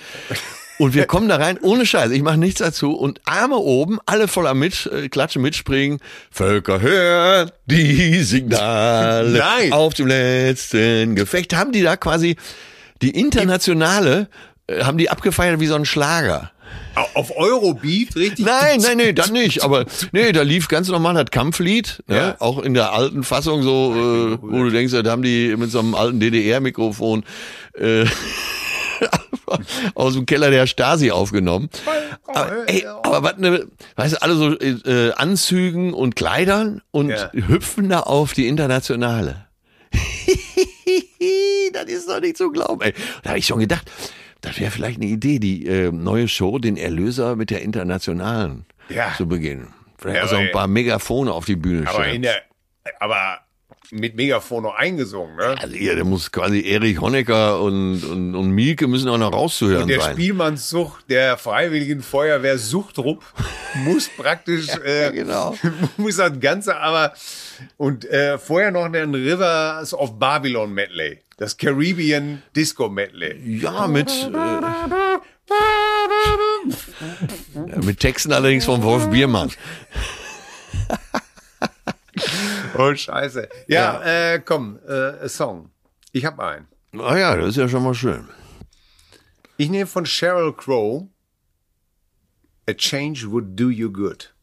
Und wir kommen da rein, ohne Scheiß, ich mache nichts dazu und Arme oben, alle voller mit, äh, klatschen, mitspringen. Völker hört die Signale Nein. auf dem letzten Gefecht. Haben die da quasi die internationale, äh, haben die abgefeiert wie so ein Schlager. Au- auf Eurobeat, richtig? Nein, nein, nee, dann nicht. Aber nee, da lief ganz normal das Kampflied, ne? Ja. auch in der alten Fassung so, äh, wo du denkst, da haben die mit so einem alten DDR-Mikrofon äh, aus dem Keller der Stasi aufgenommen. Aber, ey, aber was ne, weißt du, alle so äh, Anzügen und Kleidern und Ja. hüpfen da auf die Internationale. das ist doch nicht zu glauben. Ey. Da habe ich schon gedacht, das wäre vielleicht eine Idee, die äh, neue Show, den Erlöser mit der Internationalen Ja. zu beginnen. Vielleicht Ja, also aber- ein paar Megafone auf die Bühne Aber stellen. in der, aber mit Megafon noch eingesungen, ne? also hier, da muss quasi Erich Honecker und, und, und Mielke müssen auch noch rauszuhören Der sein. Spielmannszug der Freiwilligen Feuerwehr Suchtrupp muss praktisch, äh, genau. muss das Ganze aber, und äh, vorher noch ein Rivers of Babylon Medley. Das Caribbean Disco Medley. Ja, mit, äh, ja, mit Texten allerdings von Wolf Biermann. Oh, scheiße. Ja, Äh, komm, äh, Song. Ich hab einen. Ah ja, das ist ja schon mal schön. Ich nehme von Sheryl Crow A Change Would Do You Good.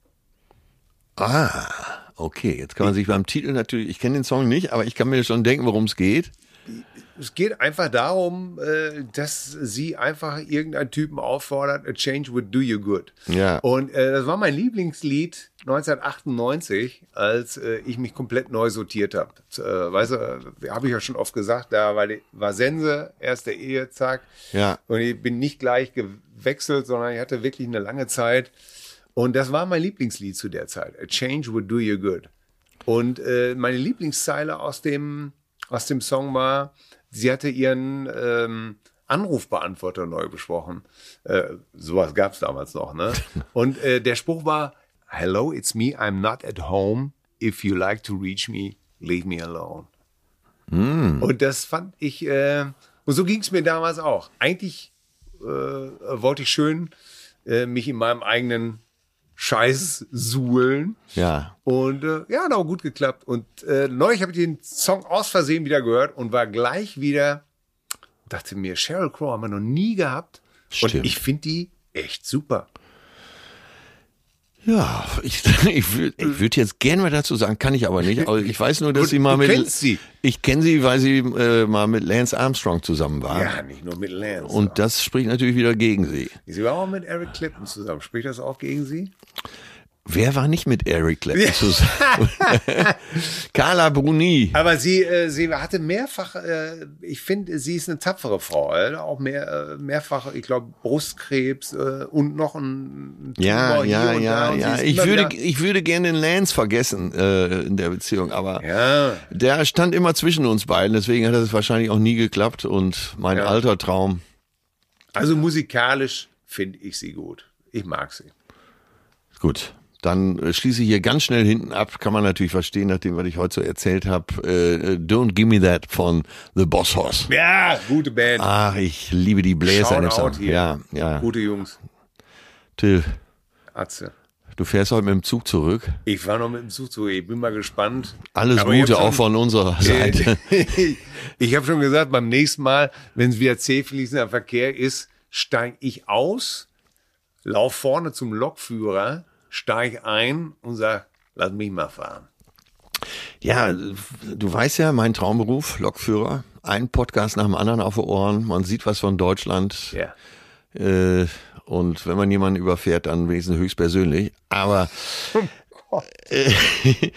Ah, okay. Jetzt kann man sich beim Titel natürlich, ich kenne den Song nicht, aber ich kann mir schon denken, worum es geht. Es geht einfach darum, äh, dass sie einfach irgendeinen Typen auffordert, a change would do you good. Ja. Und äh, das war mein Lieblingslied 1998, als äh, ich mich komplett neu sortiert habe. Äh, weißt du, äh, habe ich ja schon oft gesagt, da war, die, war Sense, erste Ehe, zack. Ja. Und ich bin nicht gleich gewechselt, sondern ich hatte wirklich eine lange Zeit. Und das war mein Lieblingslied zu der Zeit. A change would do you good. Und äh, meine Lieblingszeile aus dem, aus dem Song war, sie hatte ihren ähm, Anrufbeantworter neu besprochen. Äh, sowas gab es damals noch, ne? Und äh, der Spruch war, Hello, it's me, I'm not at home. If you like to reach me, leave me alone. Und das fand ich, äh, und so ging es mir damals auch. Eigentlich äh, wollte ich schön äh, mich in meinem eigenen Scheiß suhlen. Ja. Und äh, ja, hat auch gut geklappt. Und äh, neulich habe ich den Song aus Versehen wieder gehört und war gleich wieder, dachte mir, Sheryl Crow haben wir noch nie gehabt. Stimmt. Und ich finde die echt super. Ja, ich, ich würde würd jetzt gerne mal dazu sagen, kann ich aber nicht. Aber ich weiß nur, dass Du- sie mal mit. kennst sie. Ich kenne sie, weil sie äh, mal mit Lance Armstrong zusammen war. Ja, nicht nur mit Lance. Und das spricht natürlich wieder gegen sie. sie war auch mit Eric Clapton zusammen. Spricht das auch gegen sie? Wer war nicht mit Eric Clapton zusammen? Carla Bruni. Aber sie, äh, sie hatte mehrfach, äh, ich finde, sie ist eine tapfere Frau. Äh, auch mehr, äh, mehrfach, ich glaube, Brustkrebs äh, und noch ein Ja, Tumor ja, ja, ja. ist Ich würde, ich würde gerne den Lance vergessen äh, in der Beziehung, aber Ja, der stand immer zwischen uns beiden. Deswegen hat es wahrscheinlich auch nie geklappt. Und mein Ja. alter Traum. also musikalisch finde ich sie gut. Ich mag sie. Gut. Dann äh, schließe ich hier ganz schnell hinten ab. Kann man natürlich verstehen, nachdem was ich heute so erzählt habe. Äh, Don't Give Me That von The Boss Horse. Ja, gute Band. Ach, ich liebe die Bläser. Ja, ja. Gute Jungs. Till, Atze. du fährst heute mit dem Zug zurück. Ich war noch mit dem Zug zu. Ich bin mal gespannt. Alles Aber Gute schon- auch von unserer Seite. ich habe schon gesagt, beim nächsten Mal, wenn es wieder zähfließender Verkehr ist, steige ich aus, lauf vorne zum Lokführer, steige ein und sag, lass mich mal fahren. Ja, du weißt ja, mein Traumberuf, Lokführer. Ein Podcast nach dem anderen auf den Ohren. Man sieht was von Deutschland. Ja. Äh, und wenn man jemanden überfährt, dann wenigstens höchstpersönlich. Aber äh,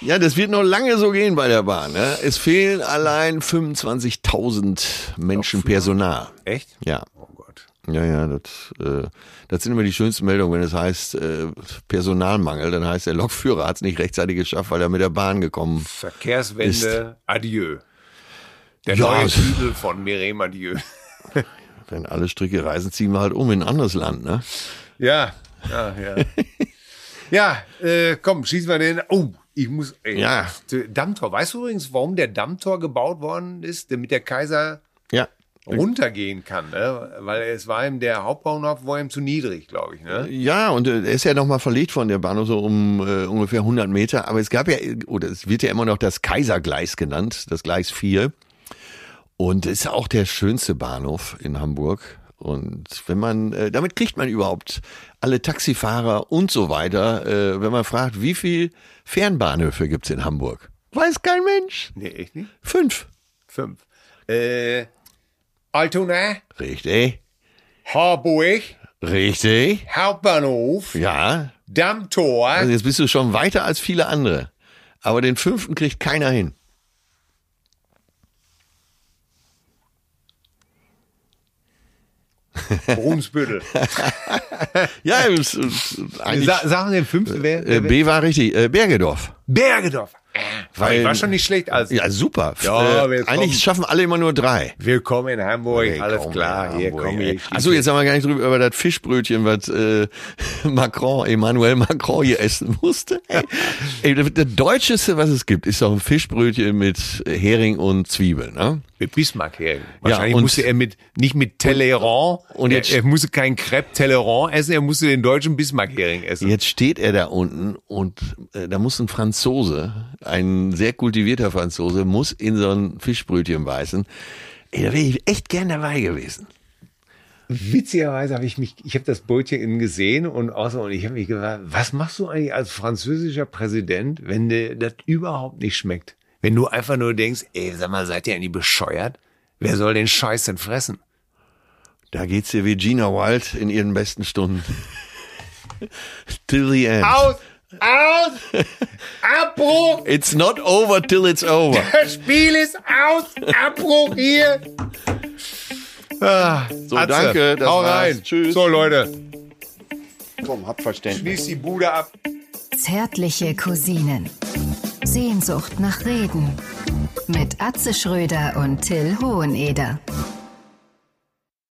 ja, das wird noch lange so gehen bei der Bahn. Ne? Es fehlen allein 25.000 Menschen Personal. Echt? Ja. Ja, ja, das, äh, das sind immer die schönsten Meldungen, wenn es heißt äh, Personalmangel, dann heißt der Lokführer hat es nicht rechtzeitig geschafft, weil er mit der Bahn gekommen Verkehrswende, adieu. Der Ja, neue es- Titel von Mireille Adieu. Wenn alle Stricke reisen, ziehen wir halt um in ein anderes Land, ne? Ja, ja, ja. ja, äh, komm, schießen wir den. Oh, ich muss. Ey, Ja. Dammtor. Weißt du übrigens, warum der Dammtor gebaut worden ist, damit der Kaiser. Runtergehen kann? Ne? Weil es war ihm der Hauptbahnhof, war ihm zu niedrig, glaube ich. Ne? Ja, und äh, er ist ja nochmal verlegt von der Bahnhof so um äh, ungefähr 100 Meter. Aber es gab ja, oder es wird ja immer noch das Kaisergleis genannt, das Gleis 4. Und ist auch der schönste Bahnhof in Hamburg. Und wenn man, äh, damit kriegt man überhaupt alle Taxifahrer und so weiter, äh, wenn man fragt, wie viel Fernbahnhöfe gibt's in Hamburg? Weiß kein Mensch. Nee, echt nicht? Fünf. Fünf. Äh, Altona, Richtig. Harburg, Richtig. Hauptbahnhof, Ja. Dammtor. Also jetzt bist du schon weiter als viele andere. Aber den fünften kriegt keiner hin. Brunsbüttel. Ja, es, es, eigentlich, Sa sagen den fünften, wer? äh, B war richtig. Äh, Bergedorf. Bergedorf. Weil- war schon nicht schlecht. Also, Ja, super. Ja, äh, willkommen. eigentlich schaffen alle immer nur drei. Willkommen in Hamburg, Hey, alles klar. ja, Hier, Hamburg, komm hier. Achso, jetzt haben wir gar nicht drüber über das Fischbrötchen, was äh, Macron, Emmanuel Macron hier essen musste. Ey, ey, das Deutscheste, was es gibt, ist doch ein Fischbrötchen mit Hering und Zwiebeln. Ne? Mit Bismarck her. Wahrscheinlich und- musste er mit, nicht mit Talleyrand, und jetzt- er, er musste kein Crepe Talleyrand essen, er musste den deutschen Bismarck-Hering essen. Jetzt steht er da unten und äh, da muss ein Franzose, ein sehr kultivierter Franzose, muss in so ein Fischbrötchen beißen. Ey, da wäre ich echt gern dabei gewesen. Witzigerweise habe ich mich, ich habe das Brötchen innen gesehen und außer und ich habe mich gefragt, was machst du eigentlich als französischer Präsident, wenn dir das überhaupt nicht schmeckt? Wenn du einfach nur denkst, ey, sag mal, seid ihr eigentlich bescheuert? Wer soll den Scheiß denn fressen? Da geht's dir wie Gina Wild in ihren besten Stunden. till the end. Aus! Aus! Abbruch! It's not over till it's over. Das Spiel ist aus! Abbruch hier! Ah, So, Atze, danke, das hau war's. rein. Tschüss. So, Leute, Komm, hab Verständnis. schließ die Bude ab. Zärtliche Cousinen. Sehnsucht nach Reden. Mit Atze Schröder und Till Hoheneder.